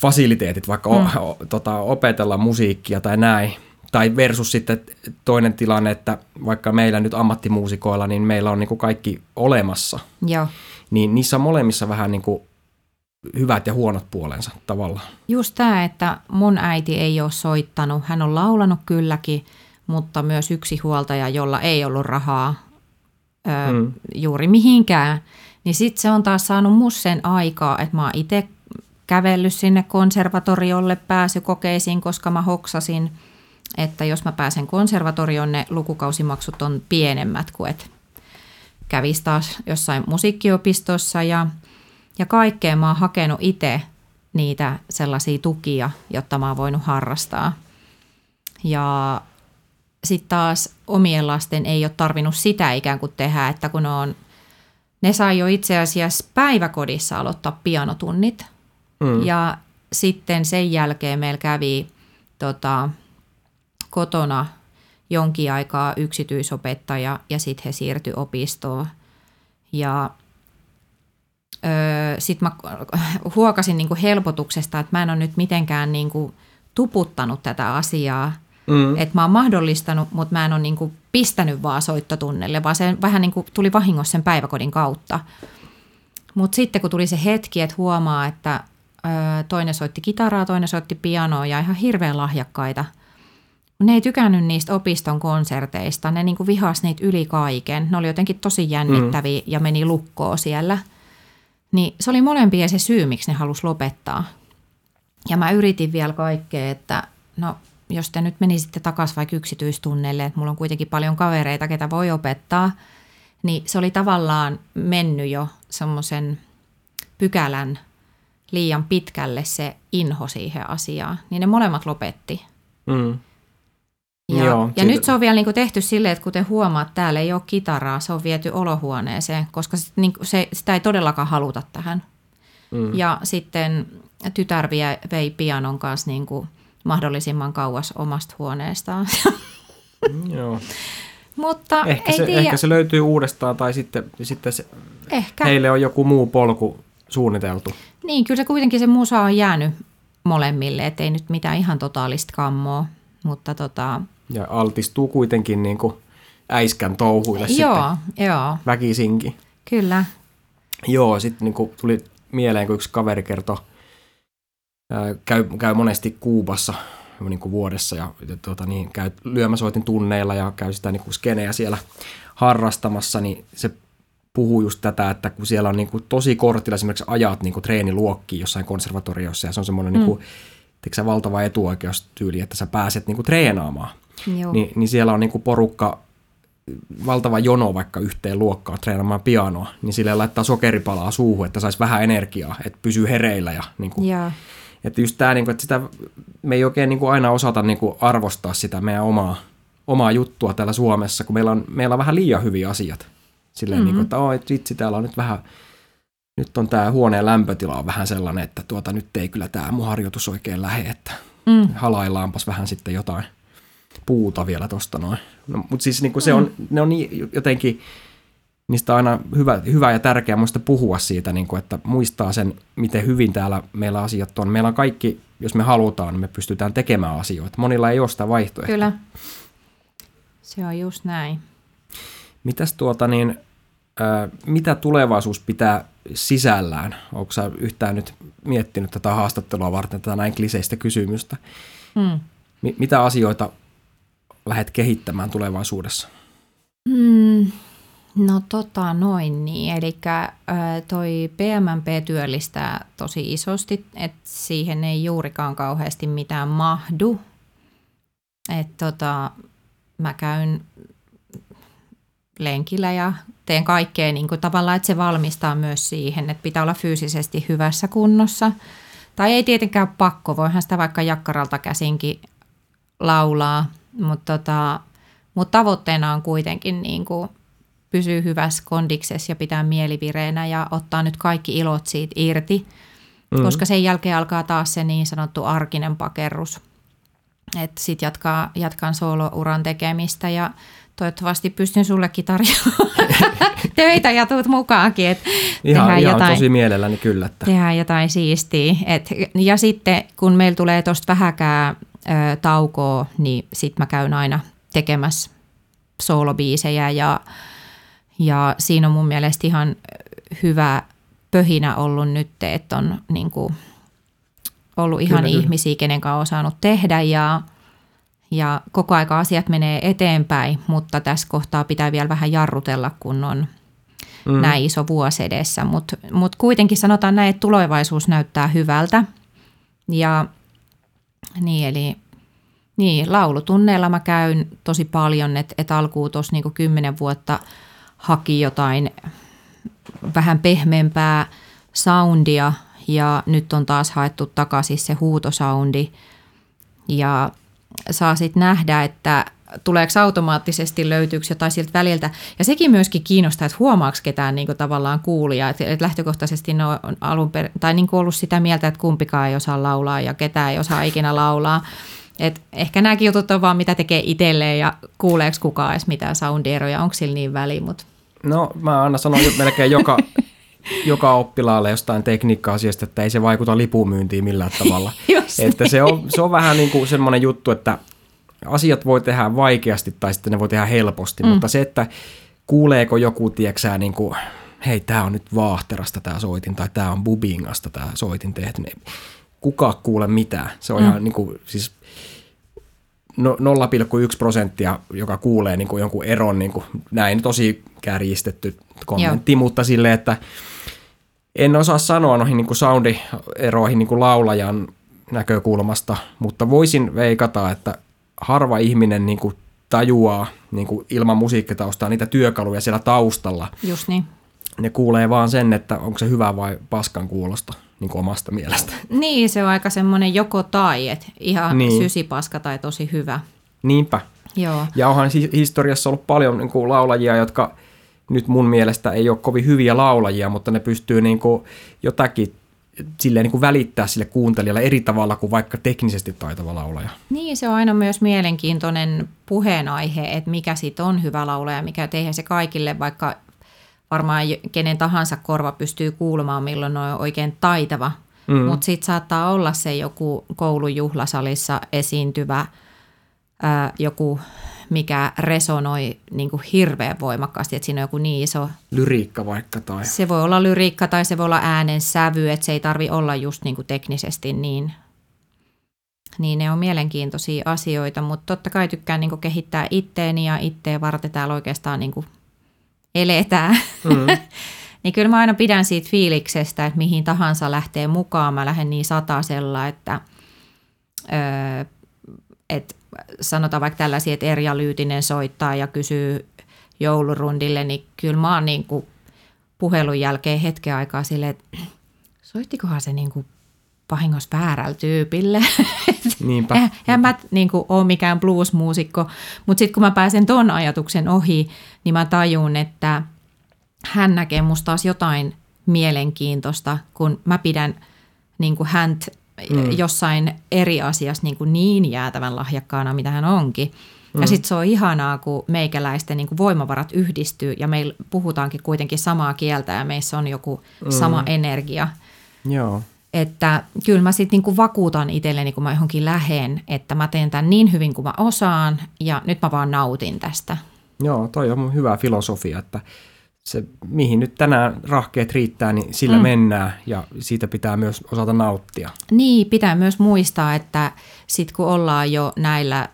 [SPEAKER 1] fasiliteetit, vaikka mm. o, tota, opetella musiikkia tai näin. Tai versus sitten toinen tilanne, että vaikka meillä nyt ammattimuusikoilla, niin meillä on niin kuin kaikki olemassa.
[SPEAKER 2] Joo.
[SPEAKER 1] Niin niissä on molemmissa vähän niin kuin hyvät ja huonot puolensa tavallaan.
[SPEAKER 2] Just tämä, että mun äiti ei ole soittanut. Hän on laulanut kylläkin, mutta myös yksi huoltaja, jolla ei ollut rahaa ö, mm. juuri mihinkään. Niin sitten se on taas saanut mussen aikaa, että mä oon itse kävellyt sinne konservatoriolle pääsykokeisiin, koska mä hoksasin, että jos mä pääsen konservatorioon, ne lukukausimaksut on pienemmät kuin että kävisi taas jossain musiikkiopistossa ja, ja kaikkeen mä oon hakenut itse niitä sellaisia tukia, jotta mä oon voinut harrastaa. Ja sitten taas omien lasten ei ole tarvinnut sitä ikään kuin tehdä, että kun on, ne sai jo itse asiassa päiväkodissa aloittaa pianotunnit, Mm. Ja sitten sen jälkeen meillä kävi tota, kotona jonkin aikaa yksityisopettaja ja sitten he siirtyi opistoon. Ja öö, sitten mä <laughs> huokasin niinku helpotuksesta, että mä en ole nyt mitenkään niinku tuputtanut tätä asiaa. Mm. Että mä oon mahdollistanut, mutta mä en ole niinku pistänyt vaan soittotunnelle, vaan se vähän niinku tuli vahingossa sen päiväkodin kautta. Mutta sitten kun tuli se hetki, että huomaa, että toinen soitti kitaraa, toinen soitti pianoa ja ihan hirveän lahjakkaita. Ne ei tykännyt niistä opiston konserteista, ne niin vihas niitä yli kaiken. Ne oli jotenkin tosi jännittäviä mm. ja meni lukkoon siellä. Niin se oli molempia se syy, miksi ne halusi lopettaa. Ja mä yritin vielä kaikkea, että no jos te nyt menisitte takaisin vaikka yksityistunneille, että mulla on kuitenkin paljon kavereita, ketä voi opettaa, niin se oli tavallaan mennyt jo semmoisen pykälän liian pitkälle se inho siihen asiaan, niin ne molemmat lopetti. Mm. Ja, Joo, ja nyt se on vielä niin kuin tehty silleen, että kuten huomaat, täällä ei ole kitaraa, se on viety olohuoneeseen, koska sit, niin se, sitä ei todellakaan haluta tähän. Mm. Ja sitten tytär vie, vei pianon kanssa niin kuin mahdollisimman kauas omasta huoneestaan.
[SPEAKER 1] Mm, joo.
[SPEAKER 2] Mutta
[SPEAKER 1] ehkä,
[SPEAKER 2] ei
[SPEAKER 1] se,
[SPEAKER 2] tiedä.
[SPEAKER 1] ehkä se löytyy uudestaan tai sitten, sitten se, ehkä. heille on joku muu polku suunniteltu.
[SPEAKER 2] Niin, kyllä se kuitenkin se musa on jäänyt molemmille, ettei nyt mitään ihan totaalista kammoa, mutta tota...
[SPEAKER 1] Ja altistuu kuitenkin niin kuin äiskän touhuille
[SPEAKER 2] joo, sitten joo.
[SPEAKER 1] väkisinkin.
[SPEAKER 2] Kyllä.
[SPEAKER 1] Joo, sitten niin tuli mieleen, kun yksi kaveri kertoi, käy, käy monesti Kuubassa niin kuin vuodessa ja tuota, niin, käy lyömäsoitin tunneilla ja käy sitä niin kuin skeneä siellä harrastamassa, niin se puhuu just tätä, että kun siellä on niin kuin tosi kortilla esimerkiksi ajat niin kuin treeniluokkiin jossain konservatoriossa ja se on semmoinen mm. niin kuin, sä, valtava etuoikeustyyli, että sä pääset niin kuin treenaamaan. Ni, niin siellä on niin kuin porukka, valtava jono vaikka yhteen luokkaan treenaamaan pianoa, niin sille laittaa sokeripalaa suuhun, että saisi vähän energiaa, että pysyy hereillä. Ja, niin kuin,
[SPEAKER 2] yeah.
[SPEAKER 1] Että just tämä, niin kuin, että sitä, me ei oikein niin kuin aina osata niin kuin arvostaa sitä meidän omaa, omaa juttua täällä Suomessa, kun meillä on, meillä on vähän liian hyviä asiat. Silleen, mm-hmm. niin kuin, että oi, vitsi, täällä on nyt vähän nyt on tämä huoneen lämpötila on vähän sellainen, että tuota, nyt ei kyllä tämä mun harjoitus oikein lähe, että
[SPEAKER 2] Mm.
[SPEAKER 1] halaillaanpas vähän sitten jotain puuta vielä tosta noin. No, mutta siis niin kuin se on, ne on niin jotenkin, niistä on aina hyvä, hyvä ja tärkeää muista puhua siitä, niin kuin, että muistaa sen, miten hyvin täällä meillä asiat on. Meillä on kaikki, jos me halutaan, niin me pystytään tekemään asioita. Monilla ei ole sitä vaihtoehtoa.
[SPEAKER 2] Kyllä. Se on just näin.
[SPEAKER 1] Mitäs tuota niin, ää, mitä tulevaisuus pitää sisällään? Onko sä yhtään nyt miettinyt tätä haastattelua varten tätä näin kliseistä kysymystä?
[SPEAKER 2] Mm.
[SPEAKER 1] Mi- mitä asioita lähdet kehittämään tulevaisuudessa?
[SPEAKER 2] Mm, no tota noin niin, eli toi PMMP työllistää tosi isosti, että siihen ei juurikaan kauheasti mitään mahdu. että tota, mä käyn lenkillä ja teen kaikkea niin kuin tavallaan, että se valmistaa myös siihen, että pitää olla fyysisesti hyvässä kunnossa. Tai ei tietenkään pakko, voihan sitä vaikka jakkaralta käsinkin laulaa, mutta tota, mut tavoitteena on kuitenkin niin kuin pysyä hyvässä kondiksessa ja pitää mielivireenä ja ottaa nyt kaikki ilot siitä irti, mm. koska sen jälkeen alkaa taas se niin sanottu arkinen pakerrus. Että sitten jatkaa, jatkan soolouran tekemistä ja toivottavasti pystyn sullekin tarjoamaan <laughs> töitä ja tuut mukaankin. Et
[SPEAKER 1] Ihan,
[SPEAKER 2] tehdään
[SPEAKER 1] ihan
[SPEAKER 2] jotain,
[SPEAKER 1] tosi mielelläni kyllä. Että.
[SPEAKER 2] tehdään jotain siistiä. Et, ja sitten kun meillä tulee tuosta vähäkään ö, taukoa, niin sitten mä käyn aina tekemässä soolobiisejä ja, ja siinä on mun mielestä ihan hyvä pöhinä ollut nyt, että on niin kuin, ollut ihan
[SPEAKER 1] Kyllä, kyllä.
[SPEAKER 2] ihmisiä, kenen kanssa on saanut tehdä ja, ja koko aika asiat menee eteenpäin, mutta tässä kohtaa pitää vielä vähän jarrutella, kun on mm. näin iso vuosi edessä. Mutta mut kuitenkin sanotaan näin, että tulevaisuus näyttää hyvältä. Ja niin, eli niin, laulutunneilla mä käyn tosi paljon, että et alkuun tuossa niinku kymmenen vuotta haki jotain vähän pehmeämpää soundia ja nyt on taas haettu takaisin se huutosoundi ja saa sitten nähdä, että tuleeko automaattisesti löytyykö jotain siltä väliltä. Ja sekin myöskin kiinnostaa, että huomaako ketään niin tavallaan kuulia. Että et lähtökohtaisesti ne on alun per, tai niin ollut sitä mieltä, että kumpikaan ei osaa laulaa ja ketään ei osaa ikinä laulaa. Et ehkä nämäkin jutut on vaan mitä tekee itselleen ja kuuleeko kukaan edes mitään soundieroja, onko sillä niin väliä, mutta
[SPEAKER 1] No mä aina sanon melkein joka, <laughs> joka oppilaalle jostain tekniikka-asiasta, että ei se vaikuta lipumyyntiin millään tavalla. <laughs> Että se on, se on vähän niin kuin semmoinen juttu, että asiat voi tehdä vaikeasti tai sitten ne voi tehdä helposti, mm. mutta se, että kuuleeko joku, tieksää, niin kuin, hei, tämä on nyt Vaahterasta tämä soitin tai tämä on Bubingasta tämä soitin tehty, niin kuka kuule mitään. Se on mm. ihan niin kuin, siis no- 0,1 prosenttia, joka kuulee niin kuin jonkun eron, niin kuin, näin tosi kärjistetty kommentti,
[SPEAKER 2] Joo.
[SPEAKER 1] mutta silleen, että en osaa sanoa noihin niin soundieroihin niin laulajan näkökulmasta, mutta voisin veikata, että harva ihminen niin kuin tajuaa niin kuin ilman musiikkitaustaa niitä työkaluja siellä taustalla.
[SPEAKER 2] just niin.
[SPEAKER 1] Ne kuulee vaan sen, että onko se hyvä vai paskan kuulosta niin kuin omasta mielestä.
[SPEAKER 2] Niin, se on aika semmoinen joko tai, että ihan
[SPEAKER 1] Niin.
[SPEAKER 2] sysipaska tai tosi hyvä.
[SPEAKER 1] Niinpä.
[SPEAKER 2] Joo.
[SPEAKER 1] Ja onhan hi- historiassa ollut paljon niin kuin laulajia, jotka nyt mun mielestä ei ole kovin hyviä laulajia, mutta ne pystyy niin kuin jotakin silleen niin kuin välittää sille kuuntelijalle eri tavalla kuin vaikka teknisesti taitava laulaja.
[SPEAKER 2] Niin, se on aina myös mielenkiintoinen puheenaihe, että mikä siitä on hyvä laulaja, mikä eihän se kaikille, vaikka varmaan kenen tahansa korva pystyy kuulemaan, milloin on oikein taitava. Mm. Mutta sitten saattaa olla se joku koulujuhlasalissa esiintyvä ää, joku, mikä resonoi niin kuin hirveän voimakkaasti, että siinä on joku niin iso
[SPEAKER 1] Lyriikka vaikka tai...
[SPEAKER 2] se voi olla lyriikka tai se voi olla äänen sävy, että se ei tarvi olla just niin kuin teknisesti niin, niin ne on mielenkiintoisia asioita, mutta totta kai tykkään niin kuin kehittää itteeni ja itteen varten täällä oikeastaan niin kuin eletään.
[SPEAKER 1] Mm. <laughs>
[SPEAKER 2] niin kyllä mä aina pidän siitä fiiliksestä, että mihin tahansa lähtee mukaan. Mä lähden niin satasella, että öö, et sanotaan vaikka tällaisia, että Erja Lyytinen soittaa ja kysyy joulurundille, niin kyllä mä oon niin kuin puhelun jälkeen hetken aikaa silleen, että soittikohan se niin kuin vahingossa väärällä tyypille. <laughs>
[SPEAKER 1] Niinpä.
[SPEAKER 2] Eihän eihän mä niin kuin, ole mikään blues-muusikko, mutta sitten kun mä pääsen ton ajatuksen ohi, niin mä tajun, että hän näkee musta taas jotain mielenkiintoista, kun mä pidän niin kuin hänt mm. jossain eri asiassa niin, kuin niin jäätävän lahjakkaana, mitä hän onkin. Mm. Ja sitten se on ihanaa, kun meikäläisten niin kuin voimavarat yhdistyy ja meillä puhutaankin kuitenkin samaa kieltä ja meissä on joku mm. sama energia.
[SPEAKER 1] Joo.
[SPEAKER 2] Että kyllä mä sitten niinku vakuutan itselleni, kun mä johonkin lähen, että mä teen tämän niin hyvin kuin mä osaan ja nyt mä vaan nautin tästä.
[SPEAKER 1] Joo, toi on hyvä filosofia, että se, mihin nyt tänään rahkeet riittää, niin sillä mm. mennään ja siitä pitää myös osata nauttia.
[SPEAKER 2] Niin, pitää myös muistaa, että sitten kun ollaan jo näillä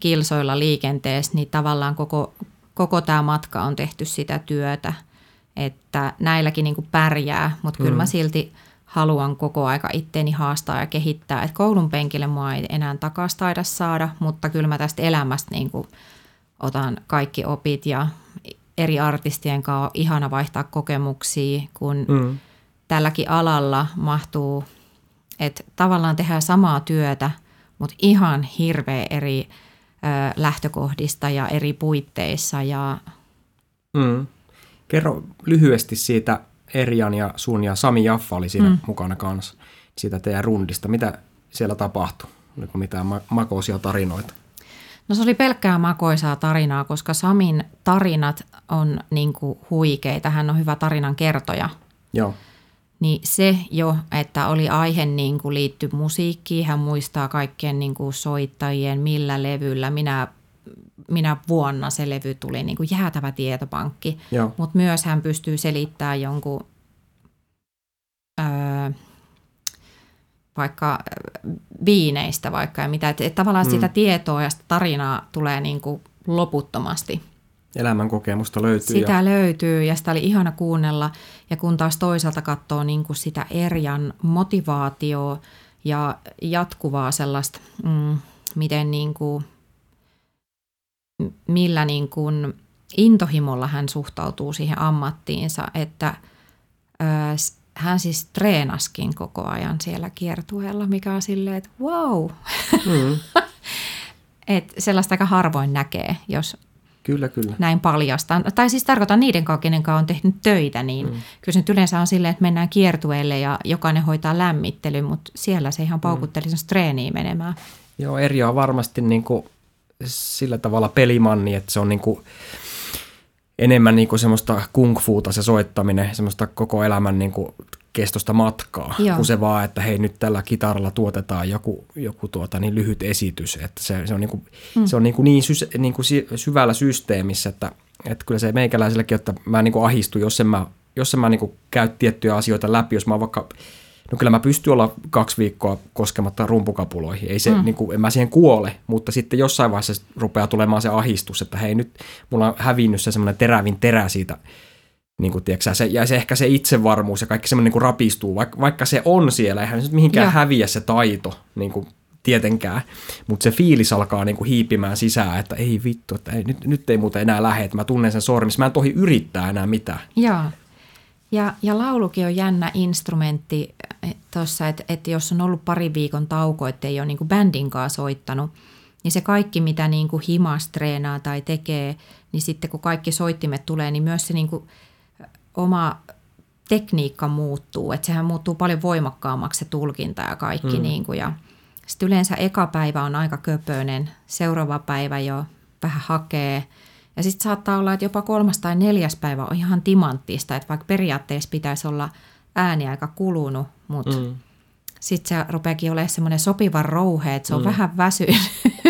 [SPEAKER 2] kilsoilla liikenteessä, niin tavallaan koko, koko tämä matka on tehty sitä työtä, että näilläkin niin kuin pärjää, mutta kyllä mm. mä silti haluan koko aika itteeni haastaa ja kehittää, että koulun penkille mua ei enää takaisin taida saada, mutta kyllä mä tästä elämästä niin kuin otan kaikki opit ja eri artistien kanssa on ihana vaihtaa kokemuksia, kun mm. tälläkin alalla mahtuu, että tavallaan tehdään samaa työtä, mutta ihan hirveä eri ö, lähtökohdista ja eri puitteissa. Ja...
[SPEAKER 1] Mm. Kerro lyhyesti siitä Erjan ja sun ja Sami Jaffa oli siinä mm. mukana kanssa, siitä teidän rundista. Mitä siellä tapahtui? Oliko mitään makoisia tarinoita?
[SPEAKER 2] No se oli pelkkää makoisaa tarinaa, koska Samin tarinat on niin kuin huikeita. Hän on hyvä tarinan kertoja.
[SPEAKER 1] Joo.
[SPEAKER 2] Niin se jo, että oli aihe niin kuin liitty musiikkiin, hän muistaa kaikkien niin kuin soittajien, millä levyllä, minä, minä vuonna se levy tuli, niin kuin jäätävä tietopankki. Mutta myös hän pystyy selittämään jonkun öö, vaikka äh, viineistä vaikka ja mitä. Että et tavallaan mm. sitä tietoa ja sitä tarinaa tulee niin kuin loputtomasti.
[SPEAKER 1] Elämän kokemusta löytyy.
[SPEAKER 2] Sitä ja... löytyy ja sitä oli ihana kuunnella. Ja kun taas toisaalta katsoo niin kuin sitä Erjan motivaatioa ja jatkuvaa sellaista, mm, miten niin kuin, millä niin kuin intohimolla hän suhtautuu siihen ammattiinsa, että hän siis treenaskin koko ajan siellä kiertueella, mikä on silleen, että wow. Mm. <laughs> Et sellaista aika harvoin näkee, jos
[SPEAKER 1] kyllä, kyllä.
[SPEAKER 2] näin paljastan. Tai siis tarkoitan niiden kenen kanssa on tehnyt töitä, niin mm. kyllä se nyt yleensä on silleen, että mennään kiertueelle ja jokainen hoitaa lämmittely, mutta siellä se ihan paukutteli mm. treeniin menemään.
[SPEAKER 1] Joo, Eri on varmasti niin kuin sillä tavalla pelimanni, että se on niin kuin enemmän niin kuin semmoista kung fuuta se soittaminen, semmoista koko elämän niin kuin kestosta matkaa, Joo. kuin se vaan, että hei nyt tällä kitaralla tuotetaan joku, joku tuota, niin lyhyt esitys. Että se, se on, niin, kuin, mm. se on niin, kuin niin, sy, niin kuin syvällä systeemissä, että, että kyllä se meikäläisellekin, että mä niin kuin ahistun, jos en mä, jos en mä niin kuin käy tiettyjä asioita läpi, jos mä vaikka No kyllä mä pystyn olla kaksi viikkoa koskematta rumpukapuloihin. Ei se, mm. niin kuin, en mä siihen kuole, mutta sitten jossain vaiheessa rupeaa tulemaan se ahistus, että hei nyt mulla on hävinnyt se semmoinen terävin terä siitä, niin kuin, tiedätkö, se, ja se ehkä se itsevarmuus ja kaikki semmoinen niin rapistuu, vaikka, vaikka se on siellä, eihän se mihinkään ja. häviä se taito, niin kuin, tietenkään, mutta se fiilis alkaa niin kuin hiipimään sisään, että ei vittu, että ei, nyt, nyt ei muuten enää lähde, että mä tunnen sen sormissa, mä en tohi yrittää enää mitään.
[SPEAKER 2] Joo. Ja, ja laulukin on jännä instrumentti eh, tuossa, että, että jos on ollut pari viikon tauko, että ei ole niin kuin bändin kanssa soittanut, niin se kaikki, mitä niin kuin himas treenaa tai tekee, niin sitten kun kaikki soittimet tulee, niin myös se niin kuin oma tekniikka muuttuu. Että sehän muuttuu paljon voimakkaammaksi se tulkinta ja kaikki. Mm. Niin kuin, ja sitten yleensä eka päivä on aika köpöinen, seuraava päivä jo vähän hakee – ja sitten saattaa olla, että jopa kolmas tai neljäs päivä on ihan timanttista, että vaikka periaatteessa pitäisi olla ääni aika kulunut, mutta mm. sitten se rupeakin olemaan semmoinen sopiva rouhe, että se on mm. vähän väsynyt,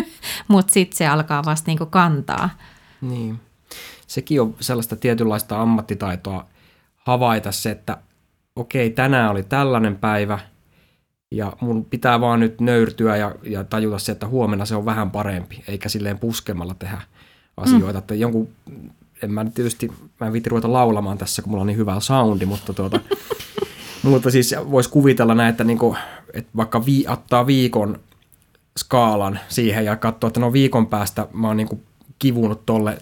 [SPEAKER 2] <laughs> mutta sitten se alkaa vasta niinku kantaa.
[SPEAKER 1] Niin. Sekin on sellaista tietynlaista ammattitaitoa havaita se, että okei, tänään oli tällainen päivä ja mun pitää vaan nyt nöyrtyä ja, ja tajuta se, että huomenna se on vähän parempi, eikä silleen puskemalla tehdä asioita. Mm. Että jonkun, en mä nyt tietysti, mä en viitti ruveta laulamaan tässä, kun mulla on niin hyvä soundi, mutta tuota, <laughs> mutta siis voisi kuvitella näin, että, niinku, että vaikka vi, ottaa viikon skaalan siihen ja katsoa, että no viikon päästä mä oon niinku kivunut tolle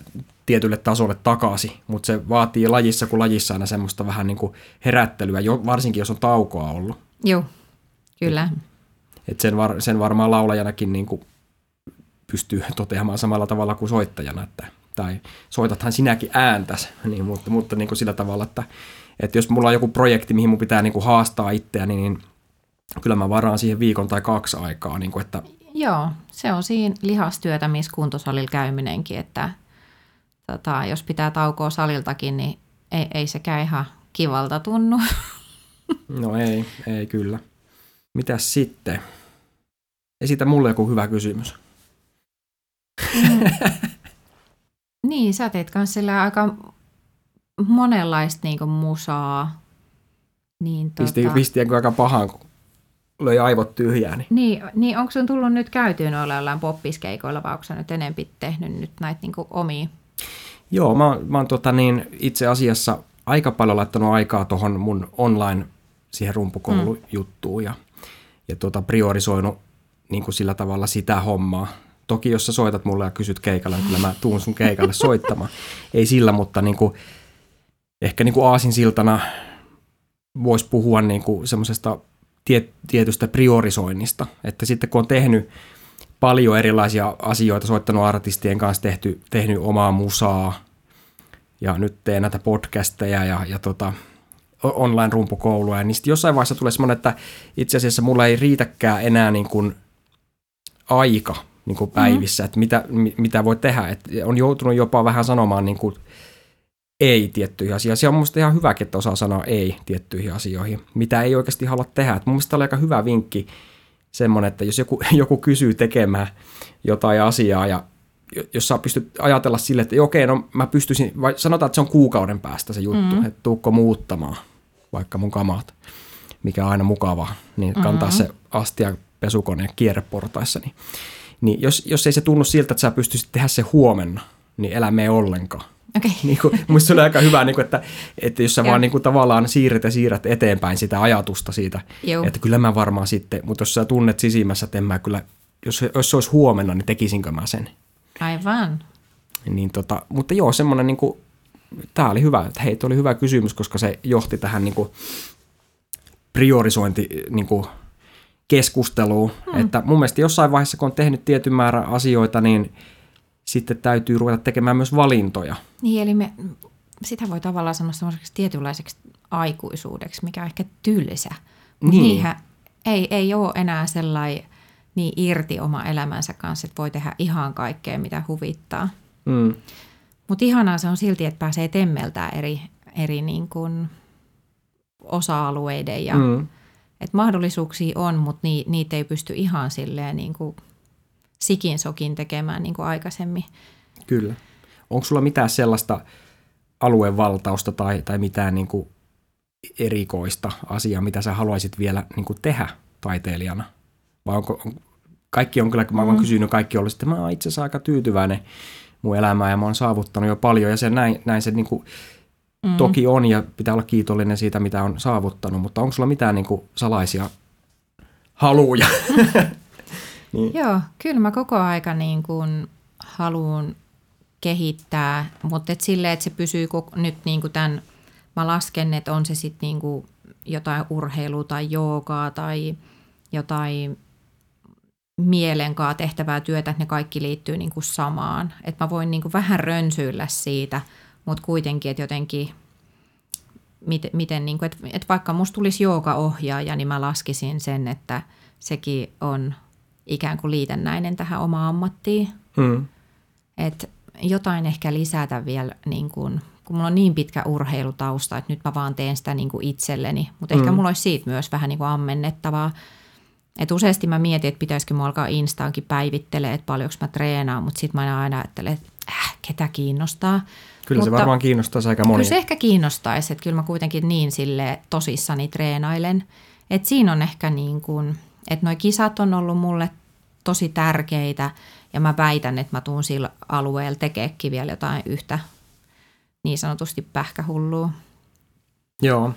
[SPEAKER 1] tietylle tasolle takaisin, mutta se vaatii lajissa kuin lajissa aina semmoista vähän niin kuin herättelyä, jo, varsinkin jos on taukoa ollut.
[SPEAKER 2] Joo, kyllä.
[SPEAKER 1] Et sen, var, sen varmaan laulajanakin niin kuin pystyy toteamaan samalla tavalla kuin soittajana, että, tai soitathan sinäkin ääntäs, <laughs> niin, mutta, mutta niin kuin sillä tavalla, että Että jos mulla on joku projekti, mihin mun pitää niin kuin haastaa itseäni, niin kyllä mä varaan siihen viikon tai kaksi aikaa. Niin kuin, että...
[SPEAKER 2] Joo, se on siinä lihastyötä, missä kuntosalilla käyminenkin, että tota, jos pitää taukoa saliltakin, niin ei, ei sekään ihan kivalta tunnu. <laughs>
[SPEAKER 1] No ei, ei kyllä. Mitäs sitten? Esitä mulle joku hyvä kysymys.
[SPEAKER 2] Mm. <laughs> niin, sä teet kanssa aika monenlaista niin musaa. Niin,
[SPEAKER 1] Pisti, tota... Pistiinkö aika pahaan, kun löi aivot tyhjään? Niin,
[SPEAKER 2] niin, niin onko sun tullut nyt käytyä noilla jollain poppiskeikoilla, vai onko nyt enempi tehnyt nyt näitä niin omia?
[SPEAKER 1] Joo, mä, mä oon tota niin, itse asiassa aika paljon laittanut aikaa tuohon mun online siihen rumpukoulujuttuun mm. ja, ja tota, priorisoinut niin kuin sillä tavalla sitä hommaa. Toki jos sä soitat mulle ja kysyt keikalle, niin kyllä mä tuun sun keikalle soittamaan. <laughs> Ei sillä, mutta niin kuin, ehkä niin kuin aasinsiltana voisi puhua niin kuin semmoisesta tie, tietystä priorisoinnista. Että sitten kun on tehnyt paljon erilaisia asioita, soittanut artistien kanssa, tehty, tehnyt omaa musaa ja nyt teen näitä podcasteja ja, ja tota, online-rumpukoulua. Ja niin jossain vaiheessa tulee semmoinen, että itse asiassa mulla ei riitäkään enää niin kuin aika niin kuin päivissä, mm-hmm. että mitä, mitä voi tehdä. Et on joutunut jopa vähän sanomaan niin kuin ei tiettyihin asioihin. Se on minusta ihan hyväkin, että osaa sanoa ei tiettyihin asioihin, mitä ei oikeasti halua tehdä. Et mun mielestä oli aika hyvä vinkki semmoinen, että jos joku, <laughs> joku kysyy tekemään jotain asiaa ja jos sä pystyt ajatella sille, että okei, no mä pystyisin, vai sanotaan, että se on kuukauden päästä se juttu, mm. että tuukko muuttamaan vaikka mun kamat, mikä on aina mukavaa, niin kantaa mm-hmm. se astia pesukoneen kierreportaissa, niin, niin jos, jos ei se tunnu siltä, että sä pystyisit tehdä se huomenna, niin elä mene ollenkaan.
[SPEAKER 2] Okay. <laughs>
[SPEAKER 1] Niin kuin, musta se oli aika hyvä, niin kuin, että, että jos sä vaan niin kuin, tavallaan siirrät ja siirrät eteenpäin sitä ajatusta siitä, Joo. että kyllä mä varmaan sitten, mutta jos sä tunnet sisimmässä, että en mä kyllä, jos, jos se olisi huomenna, niin tekisinkö mä sen.
[SPEAKER 2] Aivan.
[SPEAKER 1] Niin tota, mutta joo, semmoinen niin kuin, tämä oli hyvä, että hei, oli hyvä kysymys, koska se johti tähän niin kuin, priorisointi niin kuin, keskusteluun. Hmm. Että mun mielestä jossain vaiheessa, kun on tehnyt tietyn määrän asioita, niin sitten täytyy ruveta tekemään myös valintoja.
[SPEAKER 2] Niin, eli me, sitä voi tavallaan sanoa semmoiseksi tietynlaiseksi aikuisuudeksi, mikä on ehkä tylsä. Niin. Niinhän ei, ei ole enää sellainen niin irti oma elämänsä kanssa, että voi tehdä ihan kaikkea, mitä huvittaa. Mm. Mutta ihanaa se on silti, että pääsee temmeltää eri, eri niin kuin osa-alueiden ja mm. Että mahdollisuuksia on, mutta ni, niitä ei pysty ihan silleen niin kuin sikin sokin tekemään niin kuin aikaisemmin.
[SPEAKER 1] Kyllä. Onko sulla mitään sellaista aluevaltausta tai, tai mitään niin kuin erikoista asiaa, mitä sä haluaisit vielä niin kuin tehdä taiteilijana? Vai onko, on, kaikki on kyllä, kun mä oon mm. kysynyt, kaikki on ollut, että mä oon itse asiassa aika tyytyväinen mun elämään ja mä oon saavuttanut jo paljon ja se näin, näin se niin kuin, mm. toki on ja pitää olla kiitollinen siitä, mitä on saavuttanut, mutta onko sulla mitään niin kuin salaisia haluja? <laughs>
[SPEAKER 2] niin. Joo, kyllä mä koko aika niin kuin haluan kehittää, mutta et silleen, että se pysyy nyt niin kuin tämän, mä lasken, että on se sitten niin kuin jotain urheilua tai joogaa tai jotain mielenkaa tehtävää työtä, että ne kaikki liittyy niin kuin samaan. Että mä voin niin kuin vähän rönsyillä siitä, mutta kuitenkin, että jotenkin, miten, miten niin kuin, että, että vaikka musta tulisi ohjaaja, niin mä laskisin sen, että sekin on ikään kuin liitännäinen tähän omaan ammattiin. Hmm. Että jotain ehkä lisätä vielä, niin kuin, kun mulla on niin pitkä urheilutausta, että nyt mä vaan teen sitä niin kuin itselleni. Mutta hmm. ehkä mulla olisi siitä myös vähän niin kuin ammennettavaa. Et useasti mä mietin, että pitäisikö mä alkaa Instaankin päivittelee, että paljonko mä treenaan, mutta sitten mä aina ajattelen, että äh, ketä kiinnostaa.
[SPEAKER 1] Kyllä mutta, se varmaan kiinnostaisi aika monia.
[SPEAKER 2] Kyllä se ehkä kiinnostaisi, että kyllä mä kuitenkin niin sille tosissani treenailen. Että siinä on ehkä niin kuin, että noi kisat on ollut mulle tosi tärkeitä ja mä väitän, että mä tuun sillä alueella tekeekin vielä jotain yhtä niin sanotusti pähkähullua.
[SPEAKER 1] Joo.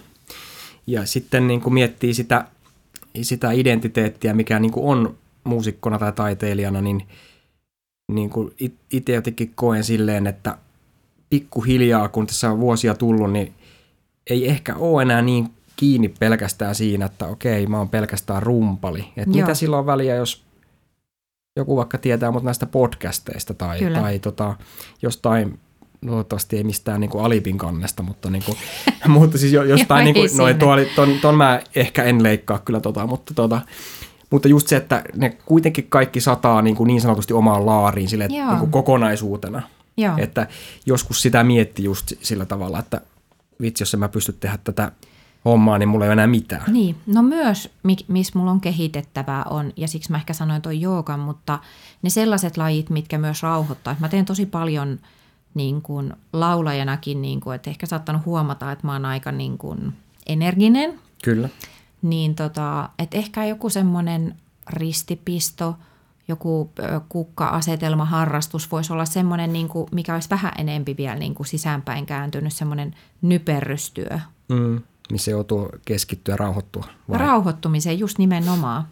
[SPEAKER 1] Ja sitten niin kuin miettii sitä sitä identiteettiä, mikä niin kuin on muusikkona tai taiteilijana, niin, niin kuin itse jotenkin koen silleen, että pikkuhiljaa, kun tässä on vuosia tullut, niin ei ehkä ole enää niin kiinni pelkästään siinä, että okei, mä oon pelkästään rumpali. Että mitä silloin on väliä, jos joku vaikka tietää mut näistä podcasteista tai, tai tota, jostain Toivottavasti ei mistään niin kuin alipin kannesta, mutta, niin kuin, <laughs> mutta siis jo- jostain, niin kuin, noin,
[SPEAKER 2] sinne.
[SPEAKER 1] tuo, oli- ton, ton mä ehkä en leikkaa kyllä tota, mutta tota, mutta just se, että ne kuitenkin kaikki sataa niin, kuin niin sanotusti omaan laariin sille,
[SPEAKER 2] Joo.
[SPEAKER 1] niin kuin kokonaisuutena.
[SPEAKER 2] Joo.
[SPEAKER 1] Että joskus sitä mietti just sillä tavalla, että vitsi, jos en mä pysty tehdä tätä hommaa, niin mulla ei ole enää mitään.
[SPEAKER 2] Niin, no myös, mi- missä mulla on kehitettävää on, ja siksi mä ehkä sanoin toi joogan, mutta ne sellaiset lajit, mitkä myös rauhoittaa. Mä teen tosi paljon niin kuin laulajanakin, niin kuin, että ehkä saattanut huomata, että mä oon aika niin kuin energinen,
[SPEAKER 1] Kyllä.
[SPEAKER 2] niin tota, että ehkä joku semmoinen ristipisto, joku kukka-asetelma, harrastus voisi olla semmoinen, niin kuin, mikä olisi vähän enempi vielä niin kuin sisäänpäin kääntynyt, semmoinen nyperrystyö.
[SPEAKER 1] Mm. Missä joutuu keskittyä ja rauhoittua. vai?
[SPEAKER 2] Rauhoittumiseen just nimenomaan.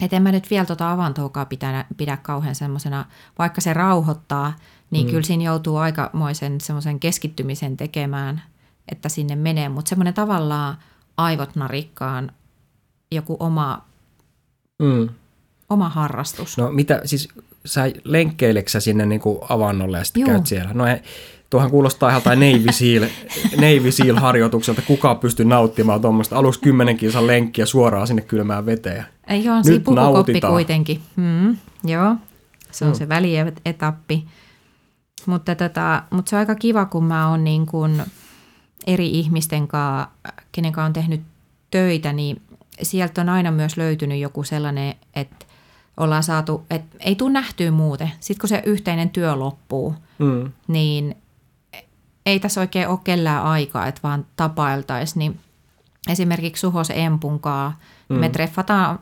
[SPEAKER 2] Että en mä nyt vielä tuota avantoakaan pidä, pidä kauhean semmoisena, vaikka se rauhoittaa, niin mm. kyllä siinä joutuu aikamoisen semmoisen keskittymisen tekemään, että sinne menee. Mutta semmoinen tavallaan aivot narikkaan joku oma,
[SPEAKER 1] Mm.
[SPEAKER 2] Oma harrastus.
[SPEAKER 1] No mitä, siis sä lenkkeileksä sä sinne niin kuin avannolle ja sitten
[SPEAKER 2] Juu.
[SPEAKER 1] käyt siellä? No ei, tuohan kuulostaa ihan jotain Navy Seal, <laughs> Navy Seal harjoitukselta. Kuka pystyy nauttimaan tuommoista aluksi kymmenen kilsan lenkkiä suoraan sinne kylmään veteen?
[SPEAKER 2] Ei ole siinä
[SPEAKER 1] Nyt
[SPEAKER 2] pukukoppi
[SPEAKER 1] nautitaan.
[SPEAKER 2] kuitenkin. Mm, joo, se on mm. se välietappi. Mutta, tota, mutta se on aika kiva, kun mä oon niin kuin eri ihmisten kanssa, kenen kanssa on tehnyt töitä, niin sieltä on aina myös löytynyt joku sellainen, että ollaan saatu, että ei tule nähtyä muuten. Sitten kun se yhteinen työ loppuu,
[SPEAKER 1] Mm.
[SPEAKER 2] niin ei tässä oikein ole kellään aikaa, että vaan tapailtaisiin. Niin esimerkiksi Suhos Empunkaa mm. me treffataan,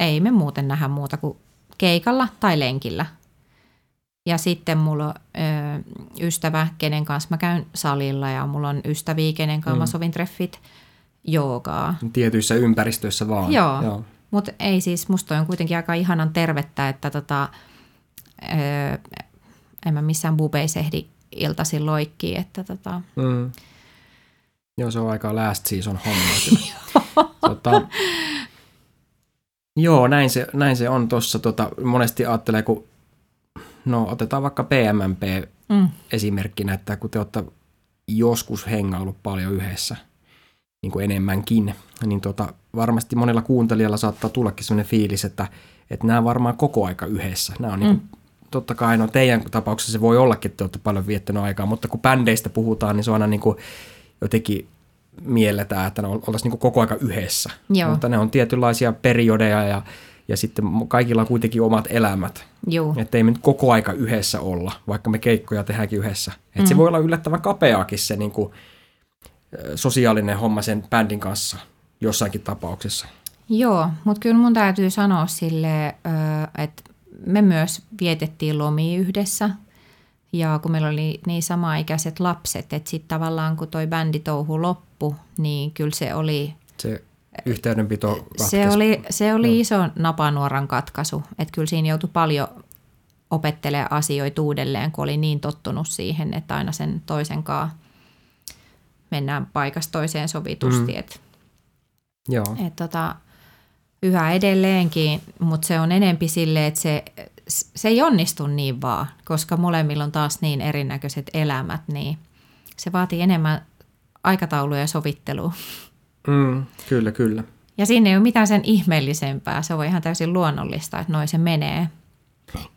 [SPEAKER 2] ei me muuten nähdä muuta kuin keikalla tai lenkillä. Ja sitten mulla on ö, ystävä, kenen kanssa mä käyn salilla ja mulla on ystäviä, kenen kanssa mm. mä sovin treffit joogaa.
[SPEAKER 1] Tietyissä ympäristöissä vaan.
[SPEAKER 2] Joo,
[SPEAKER 1] Joo.
[SPEAKER 2] Mutta ei siis, musta on kuitenkin aika ihanan tervettä, että tota, öö, en mä missään bubeissa ehdi iltaisin loikkii, että tota,
[SPEAKER 1] Mm. Joo, se on aika last season homma <laughs> tota, joo, näin se, näin se on tuossa. Tota, monesti ajattelee, kun no otetaan vaikka PMMP
[SPEAKER 2] mm,
[SPEAKER 1] esimerkkinä, että kun te olette joskus hengailut paljon yhdessä, niin kuin enemmänkin, niin tota, varmasti monella kuuntelijalla saattaa tullakin sellainen fiilis, että, että nämä varmaan koko aika yhdessä. Nämä on mm. niin kuin, totta kai, no teidän tapauksessa se voi ollakin, että te olette paljon viettänyt aikaa, mutta kun bändeistä puhutaan, niin se on aina niin kuin jotenkin mielletään, että ne oltaisiin niin kuin koko aika yhdessä.
[SPEAKER 2] Joo.
[SPEAKER 1] Mutta ne on tietynlaisia periodeja ja, ja sitten kaikilla on kuitenkin omat elämät. Että ei me nyt koko aika yhdessä olla, vaikka me keikkoja tehdäänkin yhdessä. Et mm. Se voi olla yllättävän kapeaakin se niin kuin, sosiaalinen homma sen bändin kanssa jossainkin tapauksessa.
[SPEAKER 2] joo, mutta kyllä mun täytyy sanoa sille, että me myös vietettiin lomia yhdessä ja kun meillä oli niin samaikäiset lapset, että sitten tavallaan kun toi bänditouhu loppui, niin kyllä se oli
[SPEAKER 1] Se yhteydenpito katkesi.
[SPEAKER 2] Se oli, se oli iso napanuoran katkaisu, että kyllä siinä joutui paljon opettelemaan asioita uudelleen, kun oli niin tottunut siihen, että aina sen toisen kanssa mennään paikasta toiseen sovitusti. Mm. Et,
[SPEAKER 1] Joo.
[SPEAKER 2] et tota, yhä edelleenkin, mutta se on enempi sille, että se, se ei onnistu niin vaan, koska molemmilla on taas niin erinäköiset elämät, niin se vaatii enemmän aikatauluja ja sovittelua.
[SPEAKER 1] Mm, kyllä, kyllä.
[SPEAKER 2] Ja siinä ei ole mitään sen ihmeellisempää. Se on ihan täysin luonnollista, että noin se menee.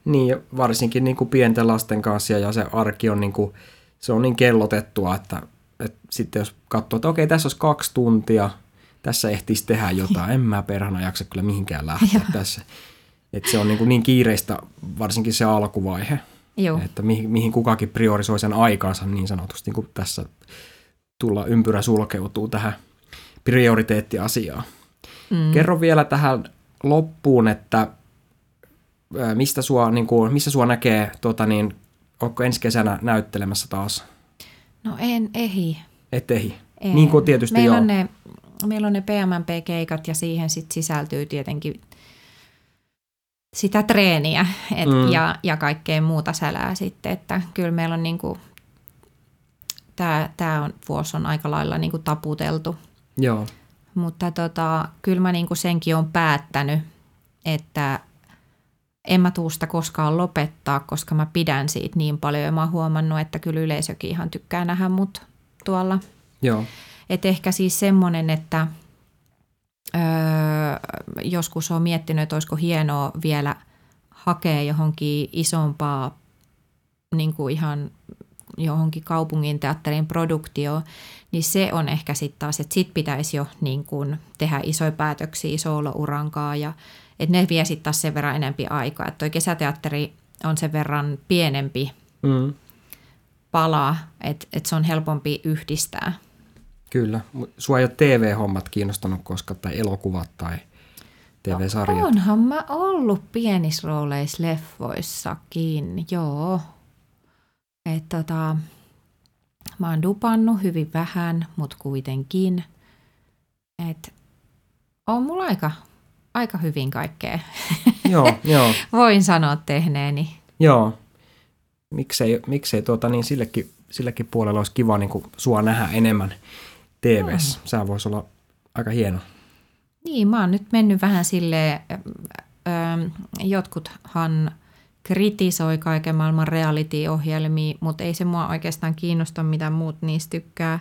[SPEAKER 1] Niin, ja varsinkin niin kuin pienten lasten kanssa ja se arki on niin, kuin, se on niin kellotettua, että, että sitten jos katsoo, että okei, tässä olisi kaksi tuntia, tässä ehtisi tehdä jotain, en mä perhana jaksa kyllä mihinkään lähteä tässä. Että se on niin, kuin niin kiireistä, varsinkin se alkuvaihe,
[SPEAKER 2] Joo.
[SPEAKER 1] että mihin, mihin kukakin priorisoi sen aikansa niin sanotusti, niin kuin tässä tulla ympyrä sulkeutuu tähän prioriteettiasiaan. Mm. Kerro vielä tähän loppuun, että mistä sua, niin kuin, missä sua näkee, tota niin, onko ensi kesänä näyttelemässä taas?
[SPEAKER 2] No en ehi.
[SPEAKER 1] Et ehi.
[SPEAKER 2] En.
[SPEAKER 1] Niin kuin tietysti
[SPEAKER 2] meillä
[SPEAKER 1] joo.
[SPEAKER 2] On ne, meillä on ne PMMP-keikat ja siihen sit sisältyy tietenkin sitä treeniä et,
[SPEAKER 1] Mm.
[SPEAKER 2] ja, ja kaikkea muuta sälää sitten, että kyllä meillä on niinku, tämä tää on, vuosi on aika lailla niinku taputeltu,
[SPEAKER 1] Joo.
[SPEAKER 2] mutta tota, kyllä mä niinku senkin on päättänyt, että en mä tuusta koskaan lopettaa, koska mä pidän siitä niin paljon ja mä oon huomannut, että kyllä yleisökin ihan tykkää nähdä mut tuolla.
[SPEAKER 1] Joo.
[SPEAKER 2] Et ehkä siis semmoinen, että öö, joskus on miettinyt, että olisiko hienoa vielä hakea johonkin isompaa niin kuin ihan johonkin kaupungin teatterin produktio, niin se on ehkä sitten taas, että sit pitäisi jo niin kuin tehdä isoja päätöksiä soolourankaa ja että ne vie sitten taas sen verran enempi aikaa. Että toi kesäteatteri on sen verran pienempi
[SPEAKER 1] Mm.
[SPEAKER 2] pala, että, että se on helpompi yhdistää.
[SPEAKER 1] Kyllä. Sua ei ole TV-hommat kiinnostanut koska tai elokuvat tai TV-sarjat.
[SPEAKER 2] Onhan mä ollut pienissä rooleissa leffoissakin, joo. Et tota, mä oon dupannut hyvin vähän, mutta kuitenkin. Et on mulla aika, aika hyvin kaikkea.
[SPEAKER 1] joo, joo, <laughs>
[SPEAKER 2] Voin sanoa tehneeni.
[SPEAKER 1] joo. Miksei, miksei tuota, niin sillekin, sillekin puolella olisi kiva niin kuin sua nähdä enemmän TVssä. Sä voisi olla aika hieno.
[SPEAKER 2] Niin, mä oon nyt mennyt vähän silleen, ö, ö, jotkuthan kritisoi kaiken maailman reality-ohjelmia, mutta ei se mua oikeastaan kiinnosta, mitä muut niistä tykkää,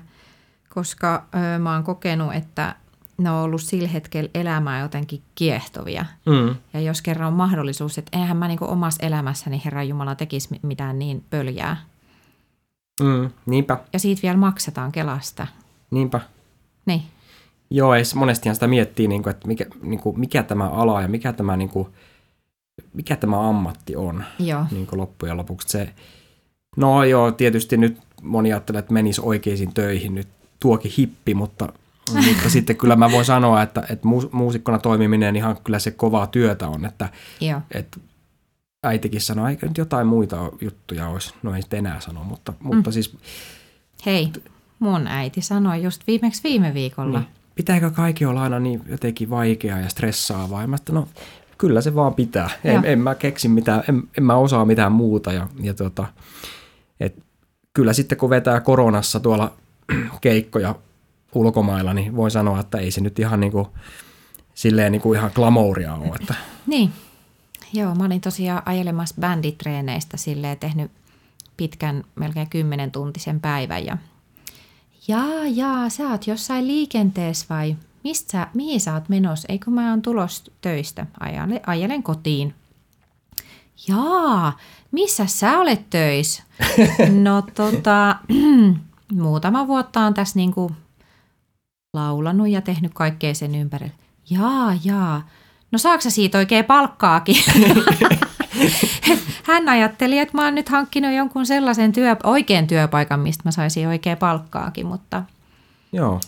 [SPEAKER 2] koska ö, mä oon kokenut, että ne on ollut sillä hetkellä elämää jotenkin kiehtovia.
[SPEAKER 1] Mm.
[SPEAKER 2] Ja jos kerran on mahdollisuus, että eihän mä niinku omassa elämässäni Herran Jumala tekisi mi- mitään niin pöljää.
[SPEAKER 1] Mm. Niinpä,
[SPEAKER 2] Ja siitä vielä maksetaan Kelasta.
[SPEAKER 1] niinpä.
[SPEAKER 2] Niin,
[SPEAKER 1] Joo, ei, monestihan sitä miettii, niin kuin, että mikä, niin kuin, mikä tämä ala ja mikä tämä, niin kuin, mikä tämä ammatti on
[SPEAKER 2] joo.
[SPEAKER 1] niin kuin loppujen lopuksi. Se, no joo, tietysti nyt moni ajattelee, että menisi oikeisiin töihin nyt tuokin hippi, mutta, mutta sitten kyllä mä voin sanoa, että, että muus- muusikkona toimiminen ihan kyllä se kovaa työtä on, että,
[SPEAKER 2] joo.
[SPEAKER 1] että äitikin sanoi, eikö nyt jotain muita juttuja olisi, no ei sitten enää sano, mutta, mutta siis
[SPEAKER 2] Hei, mun äiti sanoi just viimeksi viime viikolla.
[SPEAKER 1] Niin. Pitääkö kaikki olla aina niin jotenkin vaikeaa ja stressaavaa? Ja mä että no kyllä se vaan pitää. En,
[SPEAKER 2] Joo.
[SPEAKER 1] en mä keksi mitään, en, en mä osaa mitään muuta. Ja, ja tota, et kyllä sitten kun vetää koronassa tuolla <clears throat> keikkoja ulkomailla, niin voin sanoa, että ei se nyt ihan niin kuin, silleen niin kuin ihan glamouria ole. Että,
[SPEAKER 2] Niin, joo, mä olin tosiaan ajelemassa bänditreeneistä silleen tehnyt pitkän, melkein 10 tuntisen päivän ja jaa, jaa, sä oot jossain liikenteessä vai mistä sä, mihin sä oot menossa? Eikö mä oon tulos töistä? Ajale, ajelen kotiin. Jaa, missä sä olet töissä? <laughs> No tota, <clears throat> muutama vuotta on tässä niinku laulanut ja tehnyt kaikkea sen ympärillä. Jaa, jaa. No saako sä siitä oikein palkkaakin? <laughs> Hän ajatteli, että mä oon nyt hankkinut jonkun sellaisen työ, oikein työpaikan, mistä mä saisin oikein palkkaakin, mutta
[SPEAKER 1] joo,